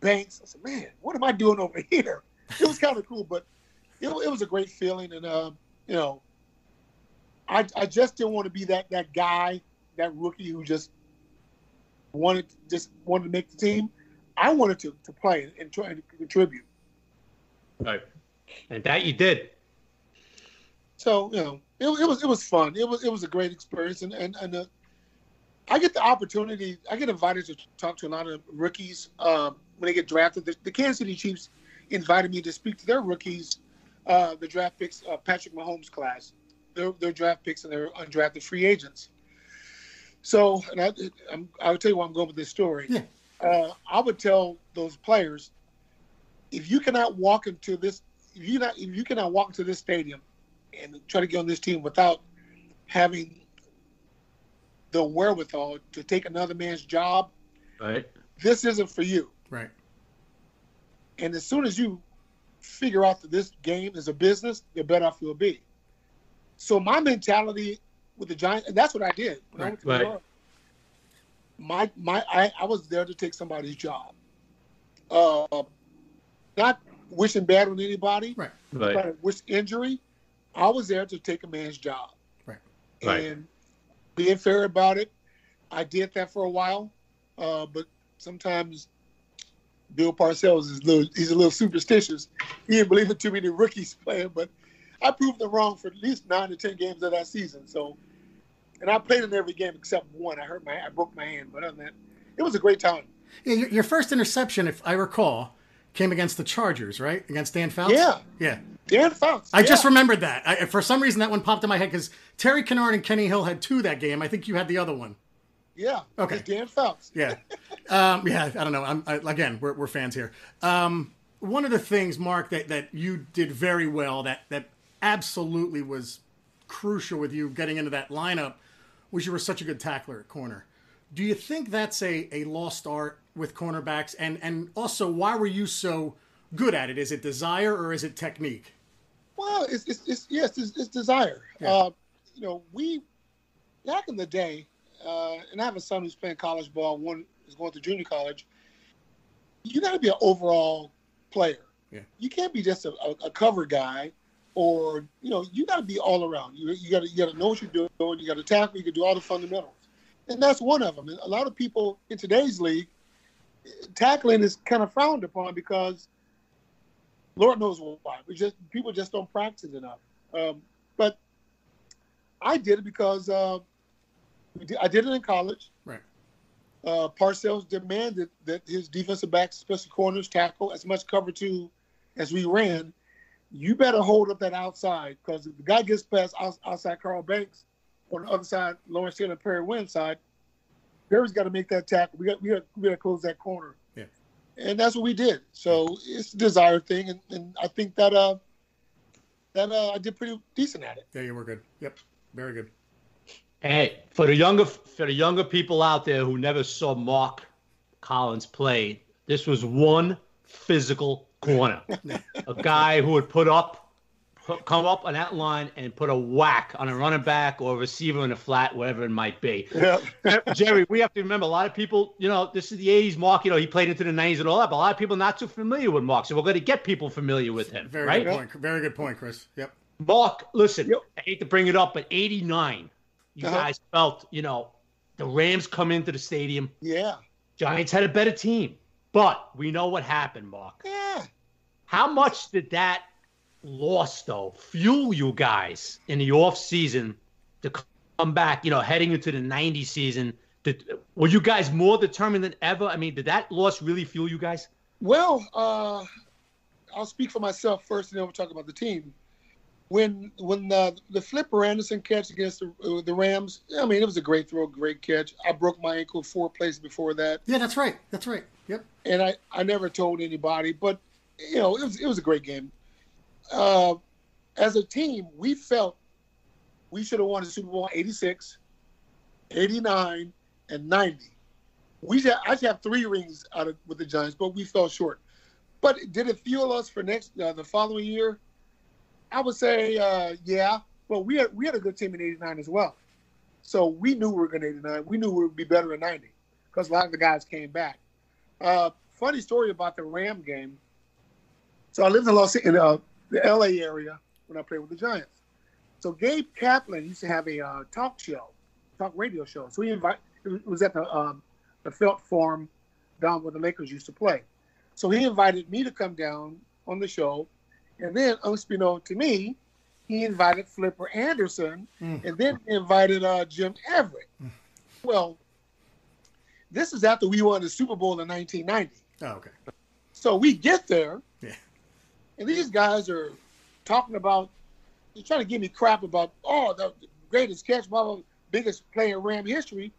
Banks. I said, man, what am I doing over here? It was kind of cool, but it, it, was a great feeling, and uh, you know, I I just didn't want to be that that guy, that rookie who just wanted just wanted to make the team. I wanted to, to play and try to contribute. Right. And that you did. So, you know, it, it was it was fun. It was it was a great experience and and, and uh, I get the opportunity. I get invited to talk to a lot of rookies um, when they get drafted. The, the, Kansas City Chiefs invited me to speak to their rookies, uh, the draft picks, uh, Patrick Mahomes class, their, their draft picks and their undrafted free agents. So, and I, I'm, I'll tell you why I'm going with this story. Yeah uh, I would tell those players, if you cannot walk into this, if you not, if you cannot walk into this stadium and try to get on this team without having the wherewithal to take another man's job, right? This isn't for you, right? And as soon as you figure out that this game is a business, the better off you'll be. So my mentality with the Giants, and that's what I did. Right. I right. York, my my I, I was there to take somebody's job. Uh, not wishing bad on anybody, right? Right. Wish injury. I was there to take a man's job, right? And right. being fair about it, I did that for a while, uh, but sometimes Bill Parcells is a little, he's a little superstitious. He didn't believe in too many rookies playing, but I proved them wrong for at least nine to ten games of that season. So, and I played in every game except one. I hurt my, I broke my hand, but other than that, it was a great time. Yeah, your, your first interception, if I recall, came against the Chargers, right? Against Dan Fouts. Yeah, yeah. Dan Fouts. I yeah. just remembered that. I, for some reason, that one popped in my head because Terry Kinard and Kenny Hill had two that game. I think you had the other one. Yeah. Okay. Dan Fouts. Yeah. um, yeah. I don't know. I'm, I, again, we're, we're fans here. Um, one of the things, Mark, that, that you did very well, that that absolutely was crucial with you getting into that lineup, was you were such a good tackler at corner. Do you think that's a, a lost art with cornerbacks? And and also, why were you so good at it? Is it desire or is it technique? Well, it's, it's, it's yes, it's, it's desire. Yeah. Uh, you know, we back in the day, uh, and I have a son who's playing college ball. One is going to junior college. You got to be an overall player. Yeah. You can't be just a, a, a cover guy, or you know, you got to be all around. You you got to you got to know what you're doing. You got to tackle. You can do all the fundamentals, and that's one of them. And a lot of people in today's league, tackling is kind of frowned upon because Lord knows why. We just people just don't practice enough. Um, but I did it because uh, I did it in college. Right. Uh, Parcells demanded that his defensive backs, especially corners, tackle as much cover two as we ran. You better hold up that outside because if the guy gets past outside Carl Banks on the other side, Lawrence Taylor and Perry Wynn side, Perry's got to make that tackle. We got we got we got to close that corner. Yeah. And that's what we did. So it's a desire thing, and, and I think that uh that uh, I did pretty decent at it. Yeah, you were good. Yep. Very good. Hey, for the younger for the younger people out there who never saw Mark Collins play, this was one physical corner. a guy who would put up, put, come up on that line and put a whack on a running back or a receiver in a flat, whatever it might be. Yeah. Jerry, we have to remember a lot of people, you know, this is the 80s. Mark, you know, he played into the 90s and all that, but a lot of people not too familiar with Mark. So we're going to get people familiar with him, Very right? good point. Very good point, Chris. Yep. Mark, listen, Yep. I hate to bring it up, but 89, you Uh-huh. guys felt, you know, the Rams come into the stadium. Yeah. Giants had a better team. But we know what happened, Mark. Yeah. How much did that loss, though, fuel you guys in the off season to come back, you know, heading into the 90 season? Did, were you guys more determined than ever? I mean, did that loss really fuel you guys? Well, uh, I'll speak for myself first, and then we'll talk about the team. When when uh, the Flipper Anderson catch against the, uh, the Rams, I mean, it was a great throw, great catch. I broke my ankle four plays before that, Yeah, that's right. That's right. Yep. and I, I never told anybody, but you know, it was it was a great game. Uh, as a team, we felt we should have won the Super Bowl in 86, 89, and 90. We should, I should have three rings out of with the Giants, but we fell short. But did it fuel us for next uh, the following year? I would say, uh, yeah. But we had we had a good team in '89 as well, so we knew we were going to '89. We knew we would be better in '90 because a lot of the guys came back. Uh, funny story about the Ram game. So I lived in Los in uh, the LA area when I played with the Giants. So Gabe Kaplan used to have a uh, talk show, talk radio show. So he invited. It was at the um, the Felt Farm down where the Lakers used to play. So he invited me to come down on the show, and then unbeknownst to me, he invited Flipper Anderson, Mm. and then invited uh, Jim Everett. Well, this is after we won the Super Bowl in 1990. Oh, okay. So we get there, Yeah. and these guys are talking about, they're trying to give me crap about, oh, the greatest catch, blah, blah, blah, biggest player in Ram history.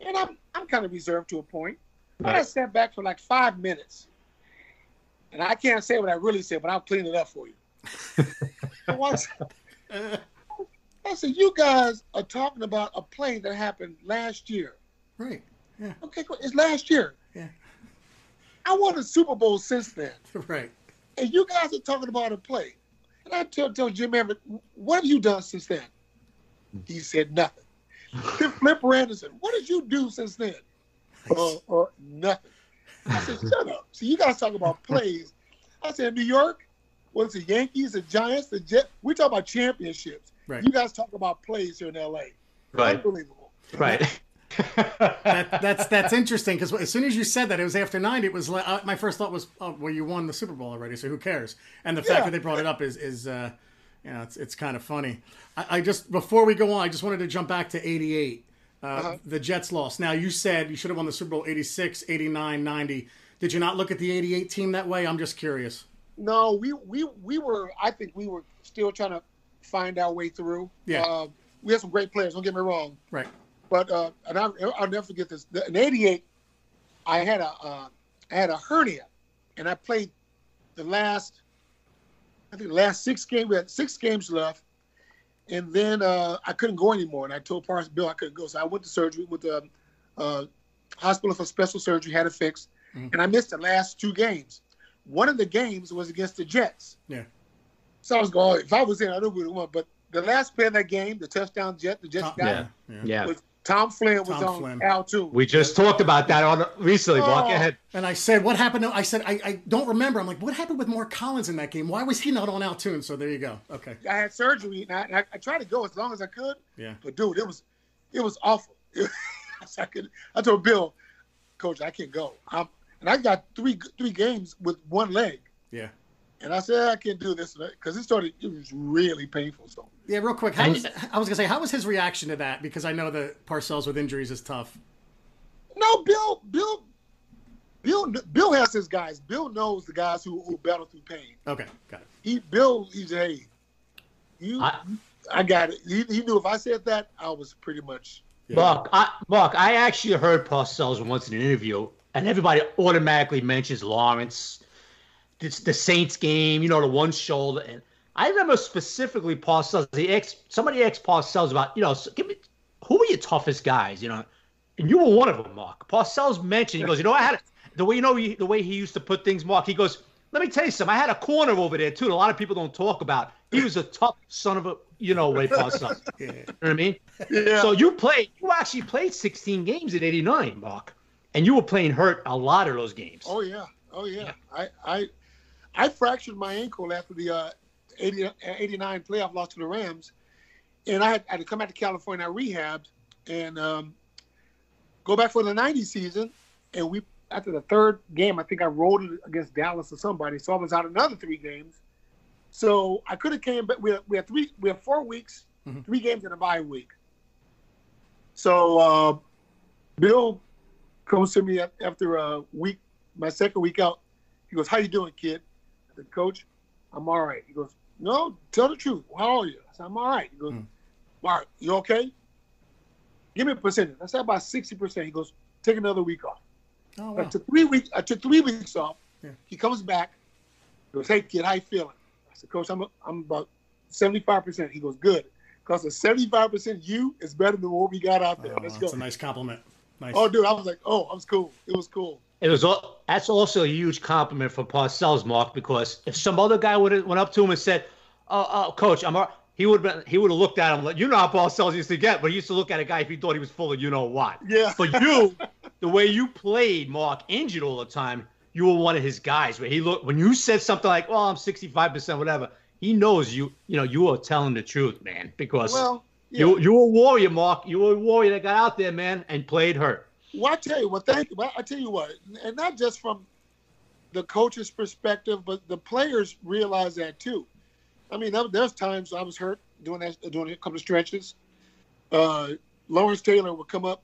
And I'm, I'm kind of reserved to a point. But I Right. sat back for like five minutes. And I can't say what I really said, but I'll clean it up for you. Once- I said, you guys are talking about a play that happened last year. right. Yeah. Okay, cool. It's last year. Yeah. I won a Super Bowl since then. Right. and you guys are talking about a play. And I tell, tell Jim Everett, what have you done since then? He said nothing. Then Flipper Anderson, what did you do since then? Uh, uh, nothing. I said, shut up. See, you guys talk about plays. I said, New York, what's the Yankees, the Giants, the Jets? We talk about championships. Right. You guys talk about plays here in LA. Right. Unbelievable. Right. that, that's that's interesting because as soon as you said that it was after nine, it was like, uh, my first thought was, oh, well, you won the Super Bowl already, so who cares? And the fact that they brought it up is is uh, you know, it's it's kind of funny. I, I just before we go on, I just wanted to jump back to '88. Uh, Uh-huh. The Jets lost. Now you said you should have won the Super Bowl '86, '89, '90. Did you not look at the '88 team that way? I'm just curious. No, we we we were. I think we were still trying to find our way through. Yeah. Uh, we had some great players. Don't get me wrong. Right. But uh, and I, I'll never forget this. In '88, I had a uh, I had a hernia, and I played the last. I think the last six games. We had six games left, and then uh, I couldn't go anymore. And I told Parcells Bill I couldn't go, so I went to surgery with the uh, hospital for special surgery. Had it fixed, Mhm. and I missed the last two games. One of the games was against the Jets. Yeah. So I was going. If I was in, I knew we would have won. But the last play of that game, the touchdown Jet, the Jets Tom- got Yeah. Yeah. Yeah. was Tom Flynn was Tom on Flynn. Al Toon. We just talked about that on recently. Walk Oh. ahead. And I said, what happened? To, I said, I, I don't remember. I'm like, what happened with Mark Collins in that game? Why was he not on Al Toon? So there you go. Okay. I had surgery and I, and I, I tried to go as long as I could. Yeah. But dude, it was it was awful. I could. I told Bill, Coach, I can't go. I'm, and I got three three games with one leg. Yeah. And I said I can't do this because it started. It was really painful. So Yeah, real quick. How was, I was gonna say, how was his reaction to that? Because I know that Parcells with injuries is tough. no, Bill, Bill, Bill, Bill has his guys. Bill knows the guys who, who battle through pain. Okay, got it. He Bill, he's hey, you, I, I- got it. He, he knew if I said that, I was pretty much. Yeah. Mark, I, Mark, I actually heard Parcells once in an interview, and everybody automatically mentions Lawrence, it's the Saints game, you know, the one shoulder. And I remember specifically Parcells. The ex, somebody asked Parcells about, you know, give me who are your toughest guys, you know, and you were one of them, Mark. Parcells mentioned, he goes, you know, I had the way you know he, the way he used to put things, Mark. He goes, let me tell you something. I had a corner over there too. that A lot of people don't talk about. He was a tough son of a, you know, Ray Parcells. Yeah. You know what I mean? Yeah. So you played, you actually played 16 games in '89, Mark, and you were playing hurt a lot of those games. Oh yeah, oh yeah. I I I fractured my ankle after the uh, 80, 89 playoff loss to the Rams, and I had, I had to come back to California. I rehabbed and um, go back for the 90 season, and we after the third game, I think I rolled it against Dallas or somebody, so I was out another three games. So I could have came back. We had, we had three, we had four weeks, Mhm. three games in a bye week. So uh, Bill comes to me after a week, my second week out. He goes, "How you doing, kid?" "Coach, I'm all right." He goes, "No, tell the truth. How are you?" I said, "I'm all right." He goes, Hmm. "All right, you okay?" Give me a percentage. I said about sixty percent. He goes, "Take another week off." Oh I took three weeks. I took three weeks off. Yeah. He comes back. He goes, "Hey kid, how you feeling?" I said, "Coach, I'm I'm about seventy five percent." He goes, "Good, because the seventy five percent you is better than what we got out there. Oh, Let's that's go." a nice compliment. Nice. Oh, dude, I was like, "Oh, I was cool. It was cool." It was al- that's also a huge compliment for Parcells, Mark, because if some other guy would have went up to him and said, "Oh, oh coach, I'm," all-" he would have he would have looked at him like, you know how Parcells used to get, but he used to look at a guy if he thought he was full of you know what. Yeah. But you, the way you played, Mark, injured all the time, you were one of his guys. Where he looked when you said something like, "Well, I'm 65 percent, whatever," he knows you. You know, you are telling the truth, man, because Well, yeah. you you were a warrior, Mark. You were a warrior that got out there, man, and played hurt. Well, I tell you what. Thank you. Well, I tell you what, and not just from the coach's perspective, but the players realize that too. I mean, there's times I was hurt doing that, doing a couple of stretches. Uh, Lawrence Taylor would come up,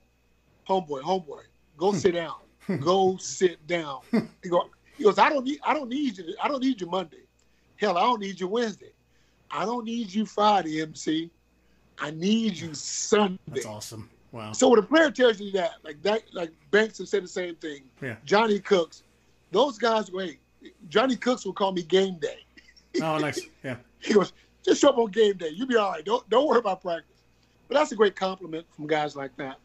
homeboy, homeboy, go sit down, go sit down. He go, he goes, I don't need, I don't need you. I don't need you Monday. Hell, I don't need you Wednesday. I don't need you Friday, MC. I need you Sunday. That's awesome. Wow. So when a player tells you that, like that, like Banks have said the same thing. Yeah. Johnie Cooks, those guys. Wait, Johnie Cooks will call me game day. Oh, nice. Yeah. He goes, just show up on game day. You'll be all right. Don't don't worry about practice. But that's a great compliment from guys like that.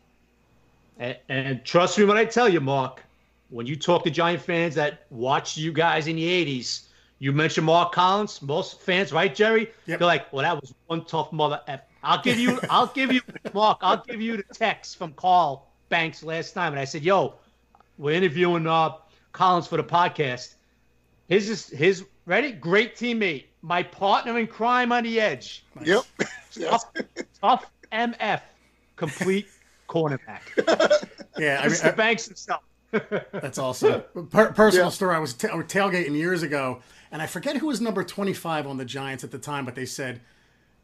And, and trust me when I tell you, Mark, when you talk to Giant fans that watched you guys in the 80s, you mention Mark Collins, most fans, right, Jerry? Yep. They're like, well, that was one tough mother F. I'll give you, I'll give you, Mark, I'll give you the text from Carl Banks last time. And I said, yo, we're interviewing uh, Collins for the podcast. His, is his, ready? Great teammate. My partner in crime on the edge. Nice. Yep. Yes. Tough MF. Complete cornerback. yeah, I mean, Mr. Banks himself. That's awesome. Per- personal Yeah. story. I was, ta- was tailgating years ago, and I forget who was number 25 on the Giants at the time, but they said,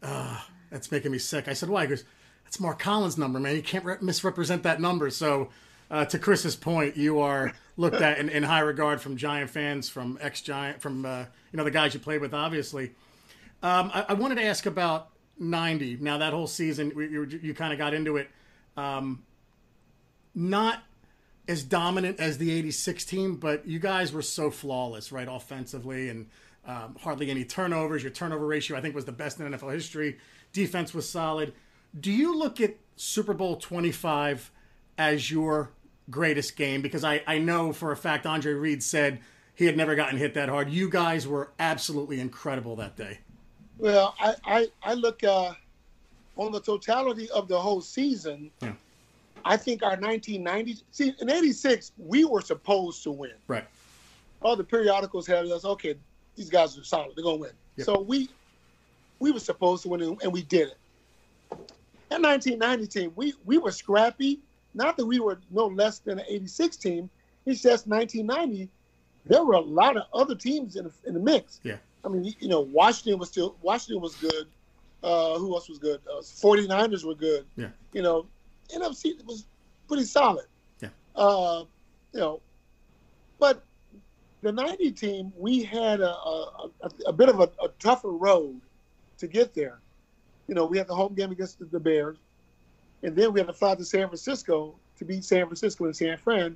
uh, that's making me sick. I said, why? He goes, that's Mark Collins' number, man. You can't re- misrepresent that number. So, uh, to Chris's point, you are looked at in, in high regard from Giant fans, from ex-Giant, from, uh, you know, the guys you played with, obviously. Um, I, I wanted to ask about 90. Now, that whole season, we- you, you kind of got into it. Um, not as dominant as the 86 team, but you guys were so flawless, right, offensively, and um, hardly any turnovers. Your turnover ratio, I think, was the best in NFL history. Defense was solid. Do you look at Super Bowl 25 as your greatest game? Because I, I know for a fact Andre Reed said he had never gotten hit that hard. You guys were absolutely incredible that day. Well, I I, I look uh, on the totality of the whole season. Yeah. I think our 1990 see in '86 we were supposed to win. Right. All the periodicals had us. Okay, these guys are solid. They're gonna win. Yep. So we we were supposed to win, and- we did it. That 1990 team, we we were scrappy. Not that we were no less than an 86 team. It's just 1990. There were a lot of other teams in the, in the mix. Yeah. I mean, you know, Washington was still Washington was good. Uh, who else was good? Uh, 49ers were good. Yeah. You know, NFC was pretty solid. Yeah. Uh, you know, but the 90 team, we had a, a, a, a bit of a, a tougher road to get there. You know, we had the home game against the, the Bears, and then we had to fly to San Francisco to beat San Francisco and San Fran,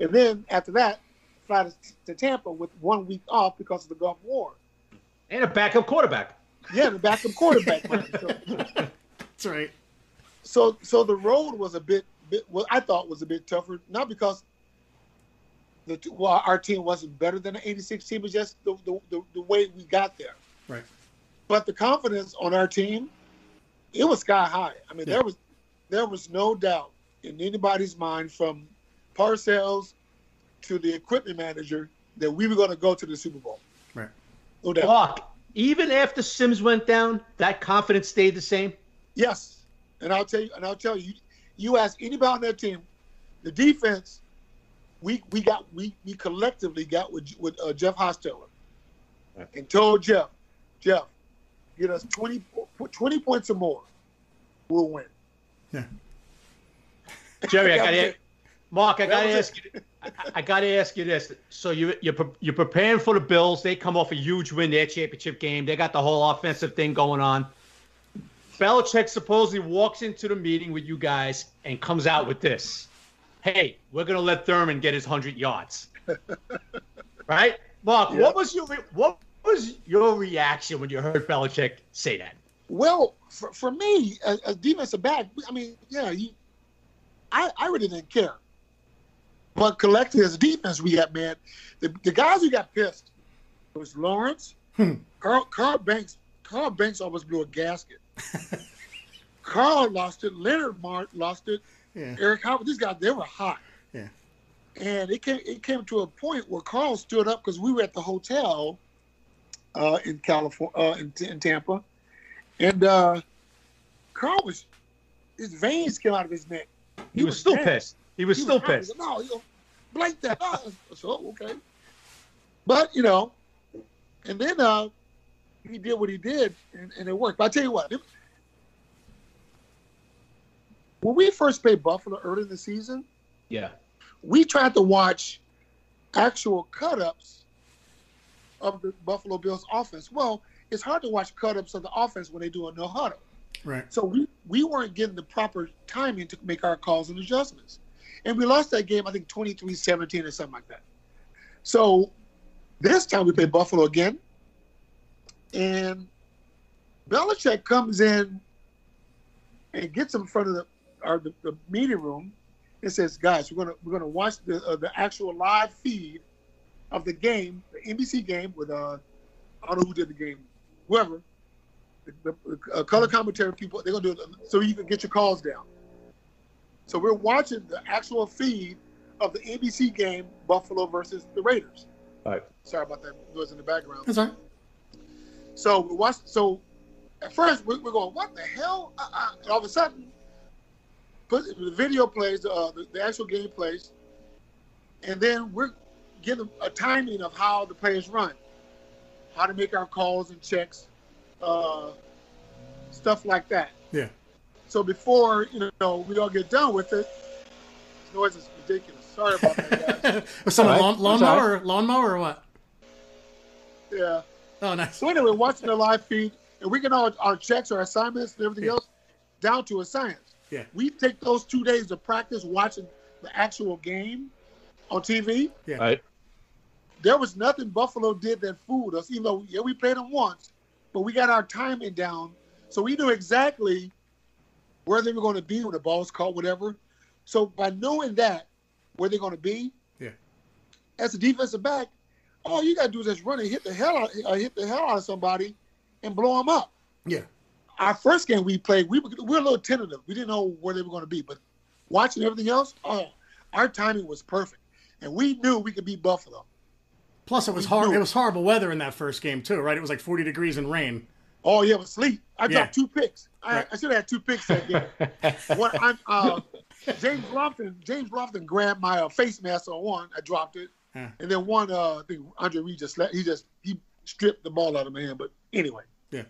and then after that, fly to, to Tampa with one week off because of the Gulf War. And a backup quarterback. Yeah, the backup quarterback. man. So, That's right. so, so the road was a bit, bit, what I thought was a bit tougher, not because the well, our team wasn't better than the '86 team, but just the, the, the, the way we got there. Right. But the confidence on our team, it was sky high. I mean, Yeah. there was there was no doubt in anybody's mind from Parcells to the equipment manager that we were going to go to the Super Bowl. Right. No doubt. Mark, even after Simms went down, that confidence stayed the same. Yes, and I'll tell you, and I'll tell you, you ask anybody on that team, the defense, we we got we we collectively got with with uh, Jeff Hostetler, Right. and told Jeff, Jeff, get us 20, 20 points or more, we'll win. Yeah. Jerry, I got to it. Mark, I got to ask you. I, I got to ask you this. So you you're you're preparing for the Bills. They come off a huge win, their championship game. They got the whole offensive thing going on. Belichick supposedly walks into the meeting with you guys and comes out with this: "Hey, we're gonna let Thurman get his hundred yards." right, Mark? Yeah. What was your what was your reaction when you heard Belichick say that? Well, for, for me, as, as defensive back, I mean, yeah, you, I, I really didn't care. But collectively, as a defense, we got man, the, the guys who got pissed was Lawrence, Hmm. Carl, Carl Banks. Carl Banks almost blew a gasket. Carl lost it. Leonard Mart lost it. Yeah. Erik Howard. These guys, they were hot. Yeah. And it came it came to a point where Carl stood up because we were at the hotel uh, in California, uh, in, in Tampa, and uh, Carl was his veins came out of his neck. He, was, still mad. pissed. He was He still. He pissed. no, you blank that. So okay, but you know, and then uh, he did what he did, and, and it worked. But I tell you what, it- when we first played Buffalo early in the season, Yeah. we tried to watch actual cut-ups of the Buffalo Bills offense. Well, it's hard to watch cut-ups of the offense when they do a no huddle. Right. So we, we weren't getting the proper timing to make our calls and adjustments. And we lost that game, I think 23-17 or something like that. So this time we play Buffalo again. And Belichick comes in and gets in front of the our the, the meeting room and says, "Guys, we're gonna we're gonna watch the uh, the actual live feed of the game, the NBC game with uh I don't know who did the game, whoever, the, the uh, color commentary people. They're gonna do it so you can get your calls down. So we're watching the actual feed of the NBC game, Buffalo versus the Raiders. Right. Sorry about that noise in the background. That's all right. So we watch. So at first we're, we're going, "What the hell?" Uh, uh, and all of a sudden, put the video plays, uh, the, the actual game plays, and then we're getting a timing of how the players run, how to make our calls and checks, uh, stuff like that. Yeah. So before you know we all get done with it, this noise is ridiculous. Sorry about that, guys. Was someone All lawn, right. lawnmower, That's lawnmower, or what? yeah. Oh, nice. So anyway, watching the live feed, and we get all our checks, our assignments, and everything Yeah. else down to a science. Yeah. We take those two days of practice watching the actual game on TV. Yeah. Right. There was nothing Buffalo did that fooled us. Even though yeah, we played them once, but we got our timing down, so we knew exactly where they were going to be when the ball's caught, whatever. So by knowing that, where they're going to be, Yeah. as a defensive back, all you got to do is just run and hit the hell out, uh, hit the hell out of somebody, and blow them up. Yeah. Our first game we played, we were, we were a little tentative. We didn't know where they were going to be, but watching everything else, oh, our timing was perfect, and we knew we could beat Buffalo. Plus, it was We hard. It was horrible weather in that first game too, right? It was like 40 degrees and rain. Oh yeah, it was sleep. I Yeah. dropped two picks. I, Right. I should have had two picks that game. One, I'm, uh, James Lofton. James Lofton grabbed my uh, face mask on one. I dropped it, Yeah. and then one. Uh, I think Andre Reed just let, he just he stripped the ball out of my hand. But anyway. Yeah.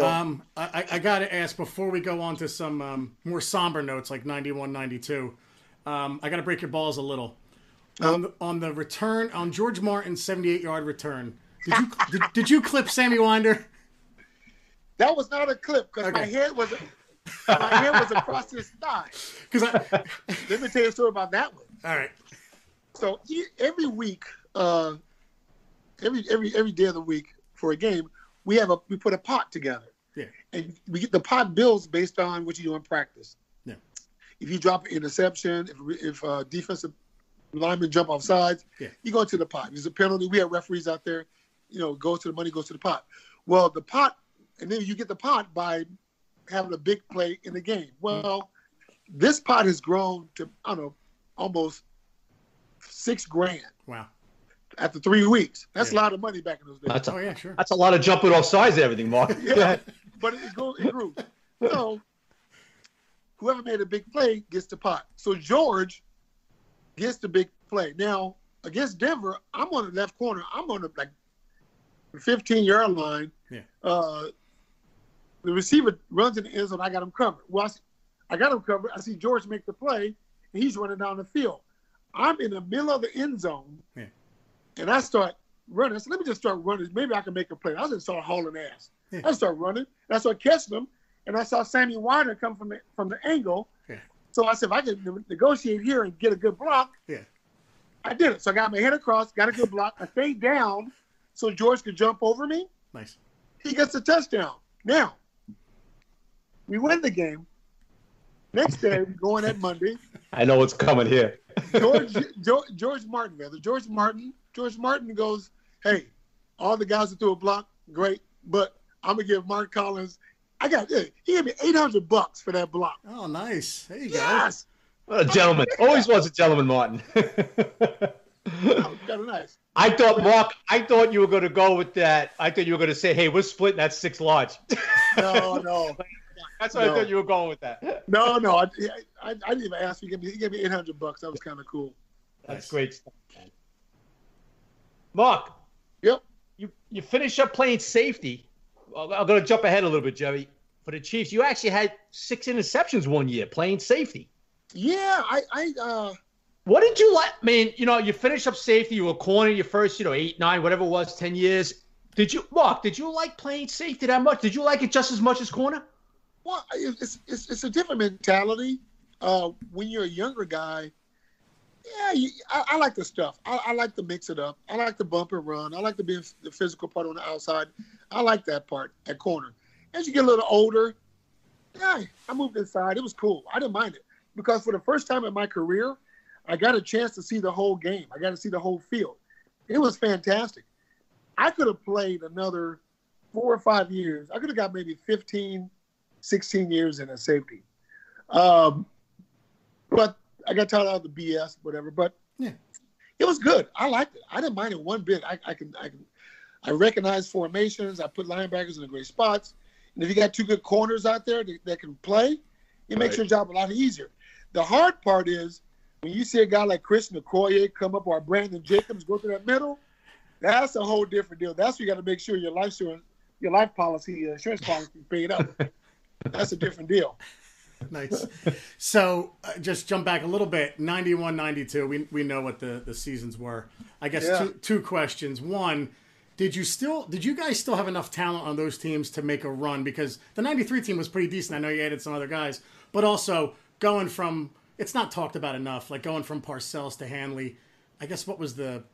Um, I, I- I got to ask before we go on to some um, more somber notes like 91, 92. Um, I got to break your balls a little. On the, on the return, on George Martin's 78 yard return, did you did, did you clip Sammy Winder? that was not a clip because my head was my head was across his thigh. Because I. Let me tell you a story about that one. All right. So e- every week, uh, every every every day of the week for a game, we have a we put a pot together. Yeah. And we get the pot bills based on what you do in practice. Yeah. If you drop an interception, if if uh, defensive linemen jump off sides, Yeah. you go to the pot. There's a penalty. We have referees out there. You know, goes to the money, goes to the pot. Well, the pot, and then you get the pot by having a big play in the game. Well, this pot has grown to I don't know, almost six grand Wow. after three weeks. That's Yeah. a lot of money back in those days. That's Oh a, yeah, sure. that's a lot of jumping off sides and everything, Mark. Yeah, but it grew. It grew. So whoever made a big play gets the pot. So George gets the big play. Now against Denver, I'm on the left corner. I'm on the like 15 yard line. Yeah. Uh, the receiver runs in the end zone. I got him covered. Well, I, see- I got him covered. I see George make the play, and he's running down the field. I'm in the middle of the end zone, Yeah. and I start running. I said, let me just start running. Maybe I can make a play. I just start hauling ass. Yeah. I start running. And I start catching them, and I saw Sammy Winder come from the, from the angle. Yeah. So I said, if I can negotiate here and get a good block, Yeah. I did it. So I got my head across, got a good block. I stayed down so George could jump over me. Nice. He gets a touchdown. Now, we win the game. Next day, we go in at Monday. I know what's coming here. George, George, George Martin, rather. George Martin. George Martin goes, hey, all the guys that threw a block, great, but I'm gonna give Mark Collins. I got hey, he gave me 800 bucks for that block. Oh, nice. There you go. Yes, What a gentleman. Oh, Always was a gentleman, Martin. Oh, kind of nice. I thought, Mark, I thought you were going to go with that. I thought you were going to say, hey, we're splitting that six large. No, no, That's what No. I thought you were going with that. no, no. I, I, I didn't even ask. He gave me, he gave me 800 bucks. That was kind of cool. That's Nice. great stuff, man. Mark. Yep. You you finish up playing safety. I'm going to jump ahead a little bit, Jerry. For the Chiefs, you actually had six interceptions one year playing safety. Yeah, I, I, uh, What did you like? I mean, you know, you finished up safety. You were corner your first, you know, eight, nine, whatever it was, ten years. Did you, Mark? Did you like playing safety that much? Did you like it just as much as corner? Well, it's it's, it's a different mentality. Uh, when you're a younger guy, yeah, you, I, I like the stuff. I, I like to mix it up. I like to bump and run. I like to be the physical part on the outside. I like that part that corner. As you get a little older, yeah, I moved inside. It was cool. I didn't mind it because for the first time in my career, I got a chance to see the whole game. I got to see the whole field. It was fantastic. I could have played another four or five years. I could have got maybe 15, 16 years in a safety. Um, but I got tired of the BS, whatever. But Yeah. it was good. I liked it. I didn't mind it one bit. I, I can, I can, I recognize formations. I put linebackers in the great spots. And if you got two good corners out there that, that can play, It makes Right. your job a lot easier. The hard part is when you see a guy like Chris Okoye come up or Brandon Jacobs go through that middle. That's a whole different deal. That's where you got to make sure your life insurance, your life policy, your insurance policy is paid up. That's a different deal. nice. So uh, just jump back a little bit. 91, 92. We, we know what the, the seasons were. I guess Yeah. two, two questions. One, did you still did you guys still have enough talent on those teams to make a run? Because the 93 team was pretty decent. I know you added some other guys, but also going from it's not talked about enough, like going from Parcells to Handley. I guess what was the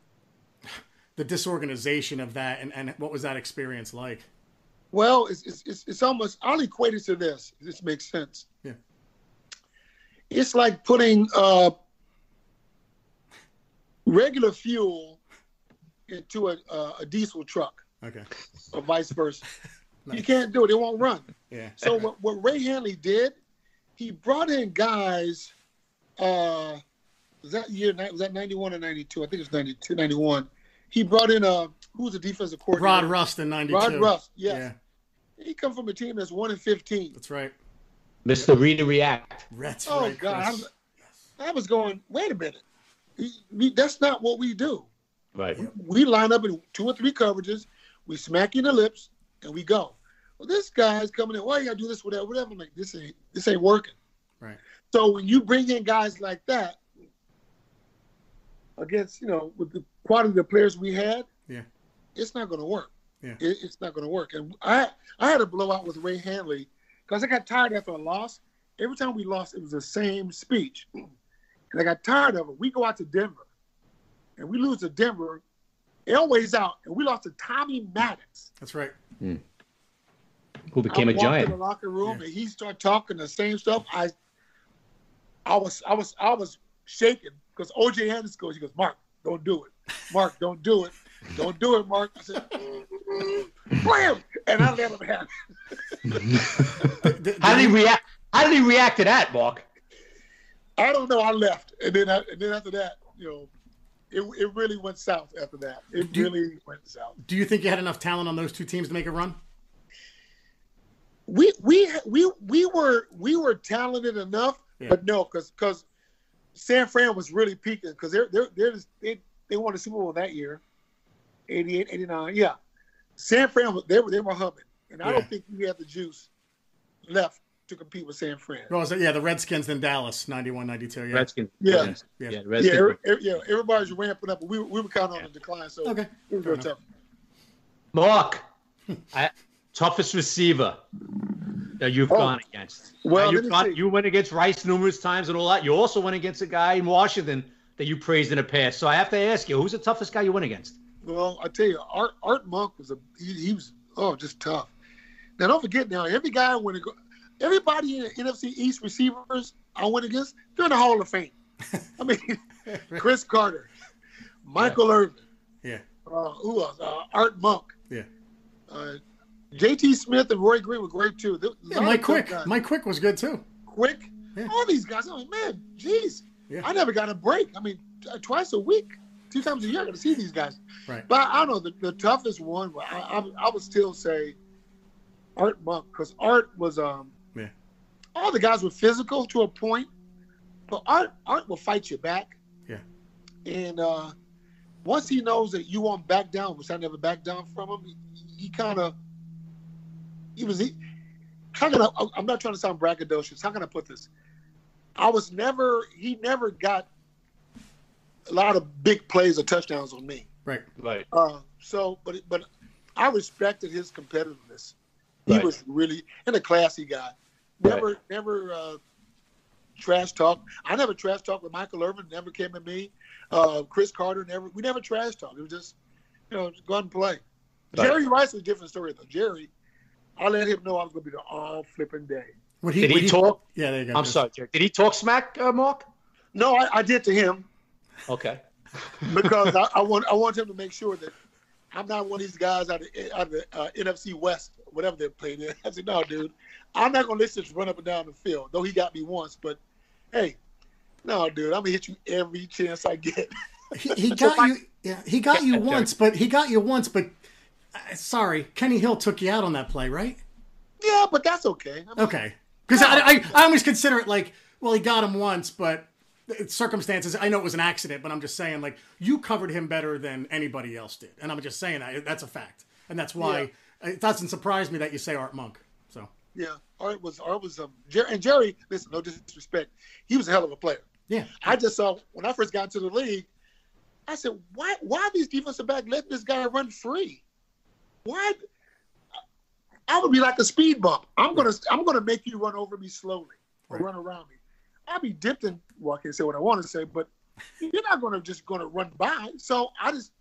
the disorganization of that and, and what was that experience like? Well, it's, it's, it's, almost, I'll equate it to this. This makes sense. Yeah. It's like putting uh, regular fuel into a, uh, a diesel truck Okay. or vice versa. You can't do it. It won't run. Yeah. So what, what Ray Handley did, he brought in guys. Uh, was that year? Was that ninety one or ninety two? I think it's 92, 91. He brought in uh, who was the defensive coordinator? Rod coordinator? Rust in 92. Rod Rust. Yes. Yeah, He come from a team that's one and fifteen. that's right. Mr. Reader React. That's Oh right. God, Chris. I, I was going. Wait a minute. We, we, that's not what we do. Right. We line up in two or three coverages. We smack you in the lips and we go. Well, this guy's coming in. Why you gotta do this? Whatever. Whatever. I'm like, this ain't this ain't working. Right. So when you bring in guys like that against, you know, with the quality of the players we had, Yeah. it's not going to work. Yeah. It, it's not going to work. And I I had a blowout with Ray Handley because I got tired after a loss. Every time we lost, it was the same speech, and I got tired of it. We go out to Denver, and we lose to Denver. Elway's out, and we lost to Tommy Maddox. That's right. Hmm. Who became I a walked in the locker room Yeah. and he started talking the same stuff. I, I was, I was, I was shaking because OJ Anderson goes. He goes, Mark, don't do it. Mark, don't do it. Don't do it, Mark. I said, blam, and I let him have it. Did- How did he react? How did he react to that, Mark? I don't know. I left, and then, I, and then after that, you know, it, it really went south. After that, it Do really went south. Do you think you had enough talent on those two teams to make a run? we we we we were we were talented enough, Yeah. but no, because because San Fran was really peaking because they're they're they're just, they they won the Super Bowl that year, 88, 89. Yeah, San Fran they were they were humming, and I Yeah. don't think we had the juice left to compete with San Fran. Oh, what was it? Yeah, the Redskins then Dallas, 91, 92. Yeah. Redskins. Yeah. Yeah. Yeah, Yeah, Redskins. every, every- yeah, everybody's ramping up, we were- we were kind of on the decline, so Okay. it was Fair tough. Mark, I, toughest receiver that you've Oh. gone against. Well, Now, let you've me gone, see. you went against Rice numerous times and all that. You also went against a guy in Washington that you praised in the past. So I have to ask you, who's the toughest guy you went against? Well, I tell you, Art Art Monk was a he, he was oh just tough. Now don't forget now, every guy I went to go, everybody in the NFC East receivers I went against, they're in the Hall of Fame. I mean, Cris Carter, Michael Irvin, Yeah. uh, who else? Uh, Art Monk. Yeah. Uh, J.T. Smith and Roy Green were great too. Yeah, Mike Quick. guys. Mike Quick was good too. Quick. Yeah. All these guys. I'm like, man, jeez, Yeah. I never got a break. I mean, t- twice a week, two times a year, I got to see these guys. Right. But I don't know. The, the toughest one, I, I, I would still say Art Monk because Art was um. Yeah. All the guys were physical to a point, but Art Art will fight you back. Yeah. And uh, once he knows that you won't back down, which I never backed down from him, he, he kind of he was he, how can I, I'm not trying to sound braggadocious. How can I put this? I was never he never got a lot of big plays or touchdowns on me. Right. Right. Uh, so, but but I respected his competitiveness. He Right. was really and a classy guy. Never never uh, trash talk. I never trash talk with Michael Irvin. Never came at me. Uh, Cris Carter never. We never trash talk. It was just you know just go out and play. Right. Jerry Rice was a different story though. Jerry, I let him know I was going to be the all flipping day. Would he, Did would he talk? Yeah, there you go. I'm sorry, Jerry. Did he talk smack, uh, Mark? No, I, I did to him Okay. because I, I want I want him to make sure that I'm not one of these guys out of, out of the uh, NFC West, whatever they're playing in. I said, no, dude, I'm not gonna let you just run up and down the field. Though he got me once, but hey, no, dude, I'm gonna hit you every chance I get. He, he got you. Yeah, he got you once, but he got you once, but uh, sorry, Kenny Hill took you out on that play, right? yeah, but that's okay. I mean, Okay. Because I, I, I always consider it like, well, he got him once, but circumstances. I know it was an accident, but I'm just saying, like, you covered him better than anybody else did, and I'm just saying that that's a fact, and that's why yeah. it doesn't surprise me that you say Art Monk. So yeah, Art was Art was um Jerry, and Jerry. Listen, no disrespect, he was a hell of a player. Yeah, I just saw when I first got into the league, I said, why why these defensive back letting this guy run free? Why? I would be like a speed bump. I'm gonna I'm gonna make you run over me slowly or right. run around me. I'll be dipped in. Well, I can't say what I want to say, but you're not gonna just gonna run by. So I just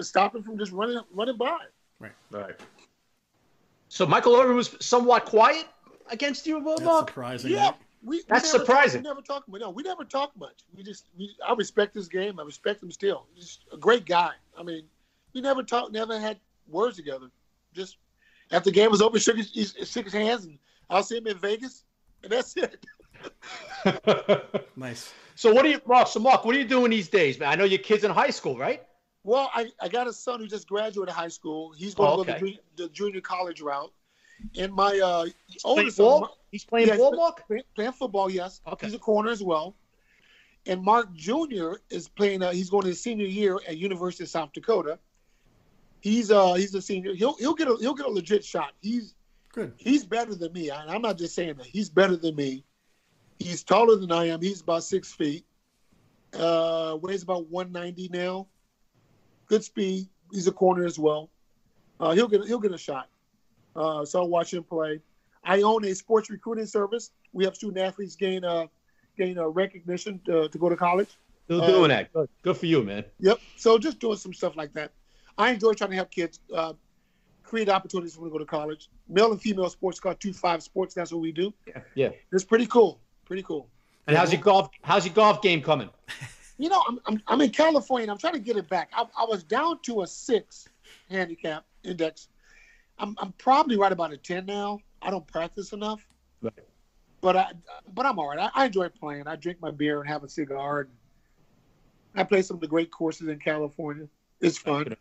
stop him from just running running by. Right. Right. So Michael Irvin was somewhat quiet against you, Mark. That's surprising. Yeah. We, That's we never, surprising. We never talk. No, we never talk much. We just, we, I respect his game. I respect him still. He's a great guy. I mean, we never talked, never had words together. Just after the game was over, shook his, shook his hands, and I'll see him in Vegas, and that's it. nice. So what do you, Mark? So Mark, what are you doing these days, man? I know your kid's in high school, right? Well, I, I got a son who just graduated high school. He's going oh, okay. to go the, the, junior college route. And my uh, he's oldest son, he's playing yeah, ball, Mark? Playing, playing football, yes. Okay. He's a corner as well. And Mark Jr. is playing. Uh, he's going to his senior year at University of South Dakota. He's uh he's a senior. He'll he'll get a he'll get a legit shot. He's good. He's better than me. I, I'm not just saying that. He's better than me. He's taller than I am. He's about six feet. Uh, weighs about 190 now. Good speed. He's a corner as well. Uh, he'll get he'll get a shot. Uh, so I'll watch him play. I own a sports recruiting service. We have student athletes gain uh, gain a recognition to, to, go to college. Still doing uh, that. Good. Good for you, man. Yep. So just doing some stuff like that. I enjoy trying to help kids uh, create opportunities when they go to college. Male and female sports called two five sports. That's what we do. Yeah. Yeah. It's pretty cool. Pretty cool. And yeah. how's your golf? How's your golf game coming? You know, I'm, I'm, I'm in California. I'm trying to get it back. I, I was down to a six handicap index. I'm, I'm probably right about a 10 now. I don't practice enough. Right. But I but I'm all right. I, I enjoy playing. I drink my beer and have a cigar. And I play some of the great courses in California. It's fun.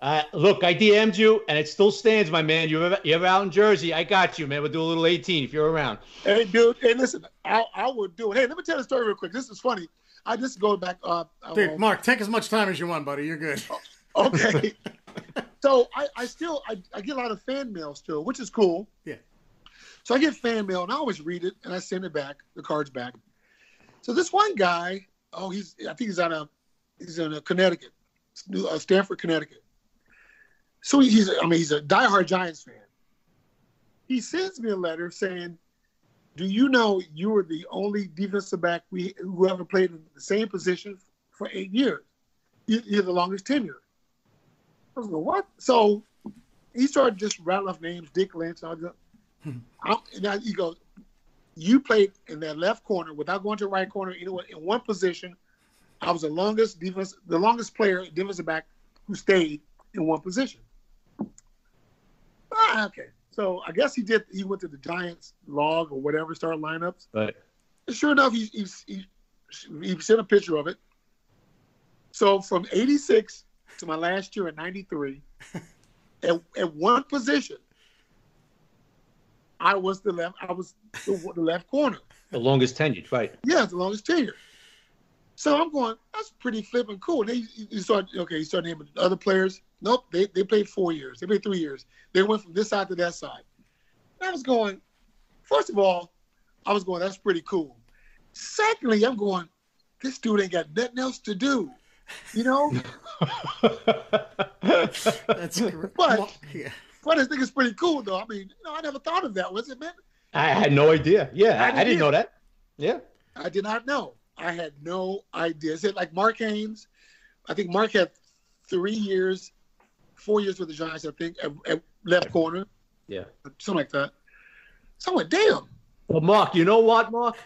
Uh, look, I DM'd you, and it still stands, my man. You're you're out in Jersey. I got you, man. We'll do a little 18 if you're around. Hey, dude. Hey, listen, I I would do it. Hey, let me tell the story real quick. This is funny. I just go back. Uh, dude, Mark, take as much time as you want, buddy. You're good. Okay. so I, I still I, I get a lot of fan mail still, which is cool. Yeah. So I get fan mail and I always read it and I send it back, the cards back. So this one guy, oh, he's I think he's out of he's in uh, Connecticut, uh, Stamford, Connecticut. So he's I mean he's a diehard Giants fan. He sends me a letter saying, "Do you know you were the only defensive back we who ever played in the same position for eight years? You're the longest tenure." I was like, "What?" So he started just rattling off names, Dick Lynch. I was, I'm, and he goes, "You played in that left corner without going to the right corner. You know, in one position, I was the longest defense, the longest player, defensive back who stayed in one position." Ah, okay. So I guess he did. He went to the Giants log or whatever, start lineups. Right. Sure enough, he, he he he sent a picture of it. So from '86 to my last year at '93, at, at one position, I was the left. I was the, the left corner. The longest tenured, right? Yeah, the longest tenure. So I'm going. That's pretty flipping cool. They you start okay. You start naming other players. Nope, they they played four years. They played three years. They went from this side to that side. And I was going. First of all, I was going. That's pretty cool. Secondly, I'm going. This dude ain't got nothing else to do. You know. that's but yeah. but I think it's pretty cool though. I mean, you know, I never thought of that. Was it, man? I had no idea. Yeah, I, I didn't know that. Yeah. I did not know. I had no idea. Is it like Mark Haynes? I think Mark had three years, four years with the Giants. I think at, at left corner. Yeah, something like that. So I went, damn. Well, Mark, you know what, Mark?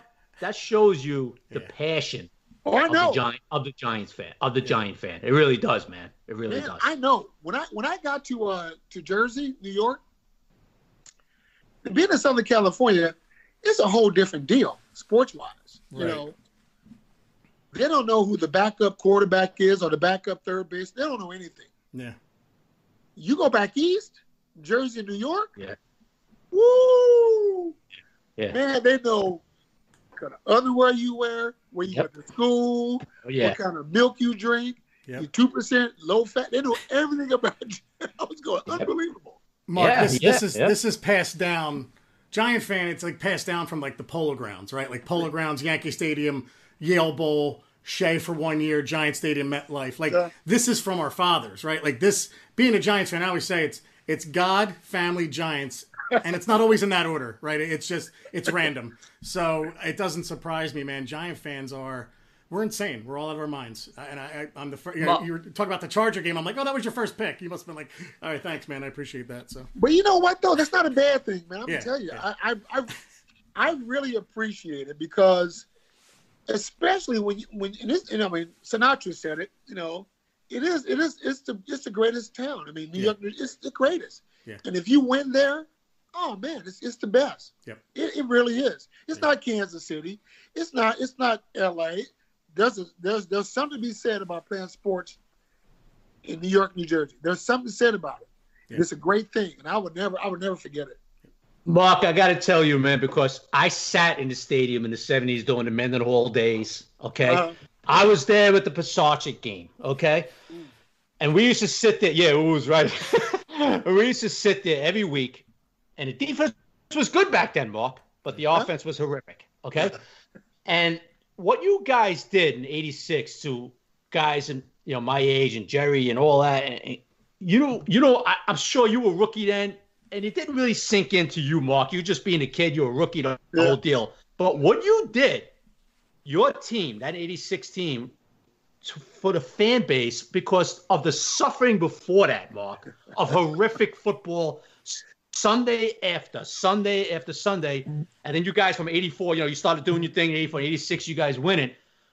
That shows you the yeah. passion. Oh, I know. Of the, Giant, of the Giants fan, of the yeah. Giant fan. It really does, man. It really man, does. I know. When I when I got to uh to Jersey, New York, being in Southern California, it's a whole different deal, sports wise. You know, they don't know who the backup quarterback is or the backup third base. They don't know anything. Yeah. You go back east, Jersey, New York. Yeah. Woo! Yeah. Man, they know what kind of underwear you wear, where you Yep. go to school, Oh, yeah. what kind of milk you drink, Yep. you two percent low fat. They know everything about you. I was going Yep. unbelievable. Mark, Yeah, this, yeah, this is yeah. this is passed down. Giant fan, it's like passed down from like the Polo Grounds, right? Like Polo Grounds, Yankee Stadium, Yale Bowl, Shea for one year, Giant Stadium, MetLife. Like Yeah. this is from our fathers, right? Like this, being a Giants fan, I always say it's it's God, family, Giants, and it's not always in that order, right? It's just it's random. So it doesn't surprise me, man. Giant fans are. We're insane. We're all out of our minds. And I, I, I'm the first. You, know, you were talking about the Charger game. I'm like, oh, that was your first pick. You must have been like, all right, thanks, man. I appreciate that. So But you know what though? That's not a bad thing, man. I'm Yeah, gonna tell you. yeah. I, I I I really appreciate it because especially when you when and you I mean Sinatra said it, you know, it is it is it's the it's the greatest town. I mean, New Yeah. York it's the greatest. Yeah. And if you win there, oh man, it's it's the best. Yep. It, it really is. It's Yeah. not Kansas City. It's not it's not LA. There's a, there's there's something to be said about playing sports in New York, New Jersey. There's something said about it. Yeah. It's a great thing, and I would never I would never forget it. Mark, I got to tell you, man, because I sat in the stadium in the 70s during the Mendenhall days. Okay. Uh-huh. I was there with the Pisarcik game. Okay. And we used to sit there. Yeah, it was right. we used to sit there every week. And the defense was good back then, Mark, but the Huh? offense was horrific. Okay. And what you guys did in 86 to guys in you know my age and Jerry and all that, and, and you know, you know, I, I'm sure you were a rookie then, and it didn't really sink into you, Mark. You just being a kid, you were a rookie, the Yeah. whole deal. But what you did, your team, that 86 team, to, for the fan base, because of the suffering before that, Mark, of horrific football, Sunday after Sunday after Sunday, and then you guys from 84, you know, you started doing your thing in 84, 86, you guys winning.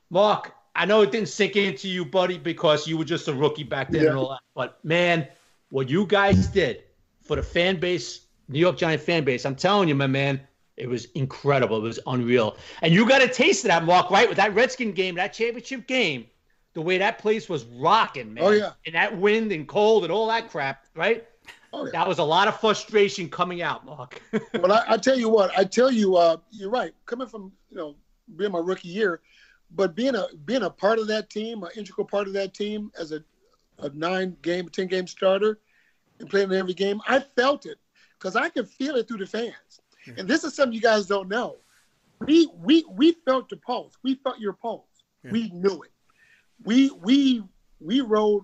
Mark, I know it didn't sink into you, buddy, because you were just a rookie back then and all that. But man, what you guys did for the fan base, New York Giant fan base, I'm telling you, my man, it was incredible. It was unreal. And you got a taste of that, Mark, right? With that Redskin game, that championship game, the way that place was rocking, man. Oh, yeah. And that wind and cold and all that crap, right? Oh, yeah. That was a lot of frustration coming out, Mark. Well, I, I tell you what, I tell you, uh, you're right. Coming from you know being my rookie year, but being a being a part of that team, an integral part of that team as a, a nine game, ten game starter, and playing in every game, I felt it because I could feel it through the fans. And this is something you guys don't know. We we we felt the pulse. We felt your pulse. Yeah. We knew it. We we we rode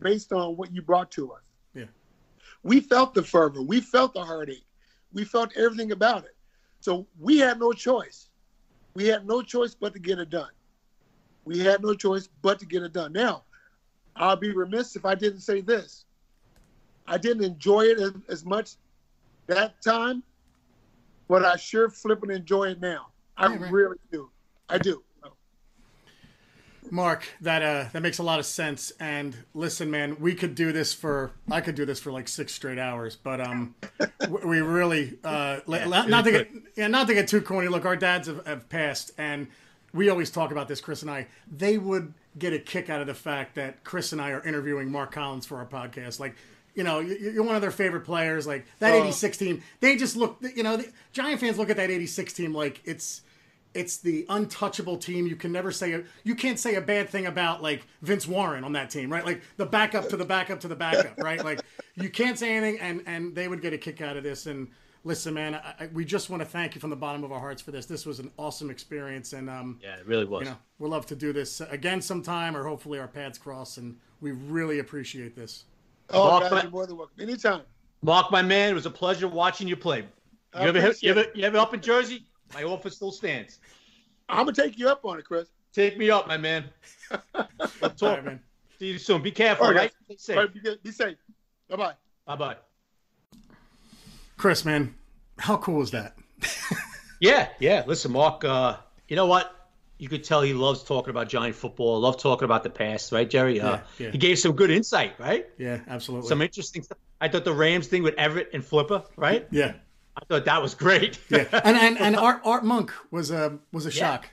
based on what you brought to us. Yeah. We felt the fervor. We felt the heartache. We felt everything about it. So we had no choice. We had no choice but to get it done. We had no choice but to get it done. Now, I'll be remiss if I didn't say this. I didn't enjoy it as, as much that time, but I sure flipping enjoy it now. I Yeah, right. really do. I do. Mark, that uh, that makes a lot of sense. And listen, man, we could do this for I could do this for like six straight hours, but um, we really uh, Yeah, not, to get yeah, not to get too corny. Look, our dads have, have passed, and we always talk about this. Chris and I, they would get a kick out of the fact that Chris and I are interviewing Mark Collins for our podcast, like. You know, you- you're one of their favorite players. Like that Oh. '86 team, they just look. You know, the Giant fans look at that '86 team like it's it's the untouchable team. You can never say a, you can't say a bad thing about like Vince Warren on that team, right? Like the backup to the backup to the backup, right? Like you can't say anything, and and they would get a kick out of this. And listen, man, I, I, we just want to thank you from the bottom of our hearts for this. This was an awesome experience, and um, yeah, it really was. you know, we'll love to do this again sometime, or hopefully our paths cross, and we really appreciate this. Oh, Mark, guys, but- you're more than welcome. Anytime. Mark, my man, it was a pleasure watching you play. You I ever, hit, you, appreciate ever, you ever up in Jersey? My office still stands. I'm gonna take you up on it, Chris. Take me up, my man. We'll All talk. right, man. See you soon. Be careful, All right, right? Stay All safe. right, be, be safe. Bye bye. Bye bye. Chris, man, how cool is that? Yeah, yeah. Listen, Mark, uh, you know what? You could tell he loves talking about giant football, love talking about the past, right, Jerry? Uh, Yeah, yeah. He gave some good insight, right? Yeah, absolutely. Some interesting stuff. I thought the Rams thing with Everett and Flipper, right? yeah, I thought that was great. yeah, and and and Art Art Monk was a was a shock.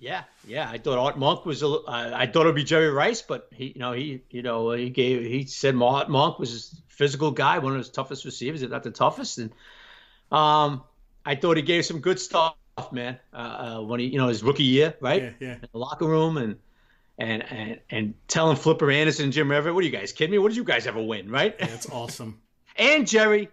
Yeah, yeah. I thought Art Monk was a. li- I I thought it'd be Jerry Rice, but he, you know, he, you know, he gave. He said Art Monk was a physical guy, one of his toughest receivers, if not the toughest. And um, I thought he gave some good stuff, man. Uh, uh, when he, you know, his rookie year, right? Yeah, yeah. In the locker room and and and and telling Flipper Anderson, Jim Everett, what are you guys kidding me? What did you guys ever win, right? That's awesome. and Jerry,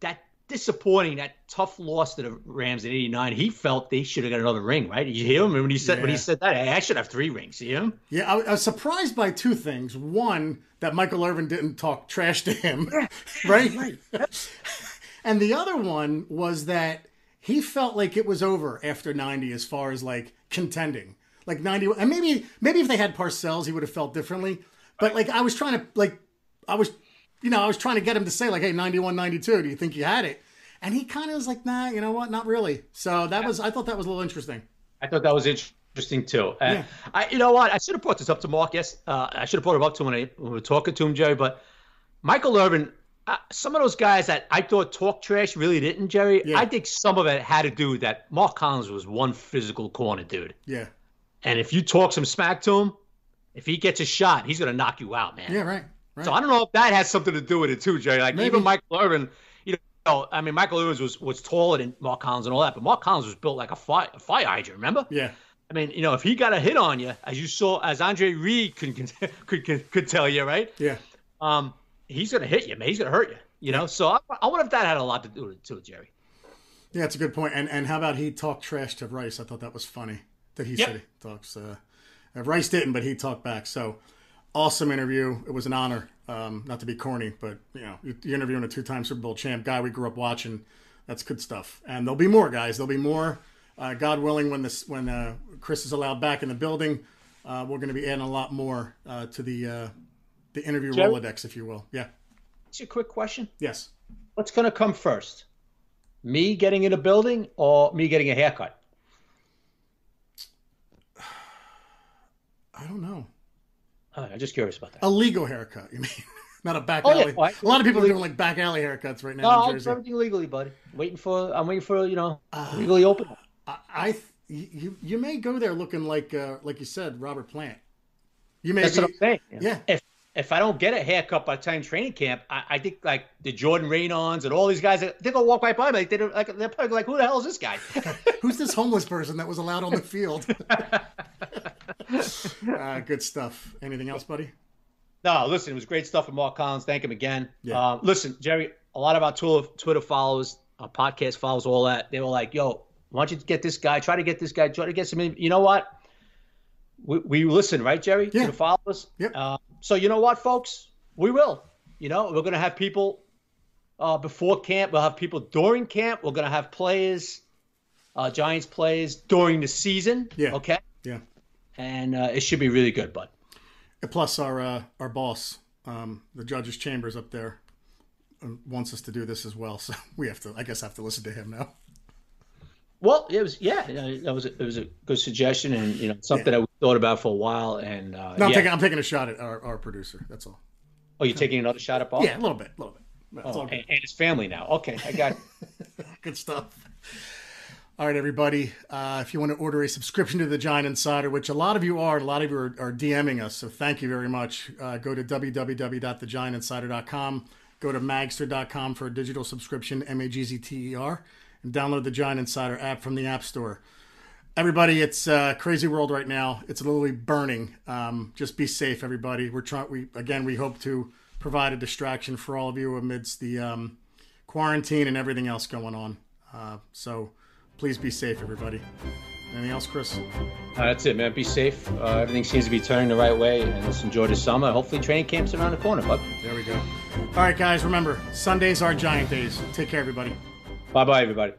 that disappointing, that tough loss to the Rams in '89. He felt they should have got another ring, right? You hear him when he said when he said that? Hey, I should have three rings. You hear him? Yeah, I, I was surprised by two things. One, that Michael Irvin didn't talk trash to him, right? and the other one was that he felt like it was over after 90 as far as like contending. Like 90 and maybe maybe if they had Parcells he would have felt differently. But like I was trying to like I was you know, I was trying to get him to say like hey 91 92, do you think you had it? And he kind of was like, "Nah, you know what? Not really." So that was I thought that was a little interesting. I thought that was interesting too. Uh, Yeah. I, you know what? I should have brought this up to Mark. Yes, uh, I should have brought it up to him when, I, when we were talking to him, Jerry. But Michael Irvin, uh, some of those guys that I thought talk trash really didn't, Jerry. Yeah. I think some of it had to do with that Mark Collins was one physical corner dude, Yeah. and if you talk some smack to him, if he gets a shot, he's gonna knock you out, man. Yeah, right. Right. So I don't know if that has something to do with it too, Jerry. Like Maybe. even Michael Irvin, you know, I mean Michael Irvin was was taller than Mark Collins and all that, but Mark Collins was built like a fire, a fire hydrant. Remember? yeah. I mean, you know, if he got a hit on you, as you saw, as Andre Reed could could could, could tell you, right? Yeah. Um, he's gonna hit you, man. He's gonna hurt you. You know. So I, I wonder if that had a lot to do with it too, Jerry. Yeah, that's a good point. And and how about he talked trash to Rice? I thought that was funny that he Yep. said he talks. Uh, uh, Rice didn't, but he talked back. So awesome interview. It was an honor. Um, not to be corny, but you know, you- you're interviewing a two-time Super Bowl champ guy we grew up watching. That's good stuff. And there'll be more guys. There'll be more. Uh, God willing, when this when uh, Chris is allowed back in the building, uh, we're going to be adding a lot more uh, to the uh, the interview Jerry? Rolodex, if you will. Yeah. It's a quick question. Yes. What's gonna come first? Me getting in a building or me getting a haircut? I don't know. Uh, I'm just curious about that. A legal haircut, you mean? Not a back Oh, yeah. alley. Well, I- a lot of people are doing like back alley haircuts right now No, in Jersey. everything legally, buddy. Waiting for I'm waiting for you know Uh, legally open. I, I th- you you may go there looking like uh, like you said Robert Plant. You may That's be, what I'm saying. Yeah. If if I don't get a haircut by the time training camp, I, I think like the Jordan Raanans and all these guys, they're gonna walk right by me. Like, they don't, like they're probably like, who the hell is this guy? who's this homeless person that was allowed on the field? uh, good stuff. Anything else, buddy? no, listen, it was great stuff with Mark Collins. Thank him again. Yeah. Um, listen, Jerry, a lot of our Twitter, Twitter followers, our podcast followers, all that, they were like, yo, why don't you get this guy? Try to get this guy. Try to get some. In. You know what? We, we listen, right, Jerry? Yeah. To the followers. Yep. Uh, so you know what, folks? We will. You know, we're gonna have people uh, before camp. We'll have people during camp. We're gonna have players, uh, Giants players during the season. Yeah. Okay. Yeah. And uh, it should be really good, bud. And plus, our uh, our boss, um, the judge's chambers up there, um, wants us to do this as well. So we have to, I guess, have to listen to him now. Well, it was yeah, that was a, it was a good suggestion, and you know something that we thought about for a while. And uh, No, I'm yeah. taking I'm taking a shot at our, our producer. That's all. oh, you're taking another shot at ball? Yeah, a little bit, a little bit. Oh, all and, and his family now. Okay, I got. Good stuff. All right, everybody. Uh, if you want to order a subscription to the Giant Insider, which a lot of you are, a lot of you are, are DMing us, so thank you very much. Uh, go to www.thegiantinsider.com. Go to magzter.com for a digital subscription, M A G Z T E R, and download the Giant Insider app from the App Store. Everybody, it's a crazy world right now. It's literally burning. Um, just be safe, everybody. We're trying. We again, we hope to provide a distraction for all of you amidst the um, quarantine and everything else going on. Uh, so please be safe, everybody. Anything else, Chris? Uh, that's it, man. Be safe. Uh, everything seems to be turning the right way, and let's enjoy the summer. Hopefully, training camp's around the corner, bud. There we go. All right, guys. Remember, Sundays are Giant days. Take care, everybody. Bye, bye, everybody.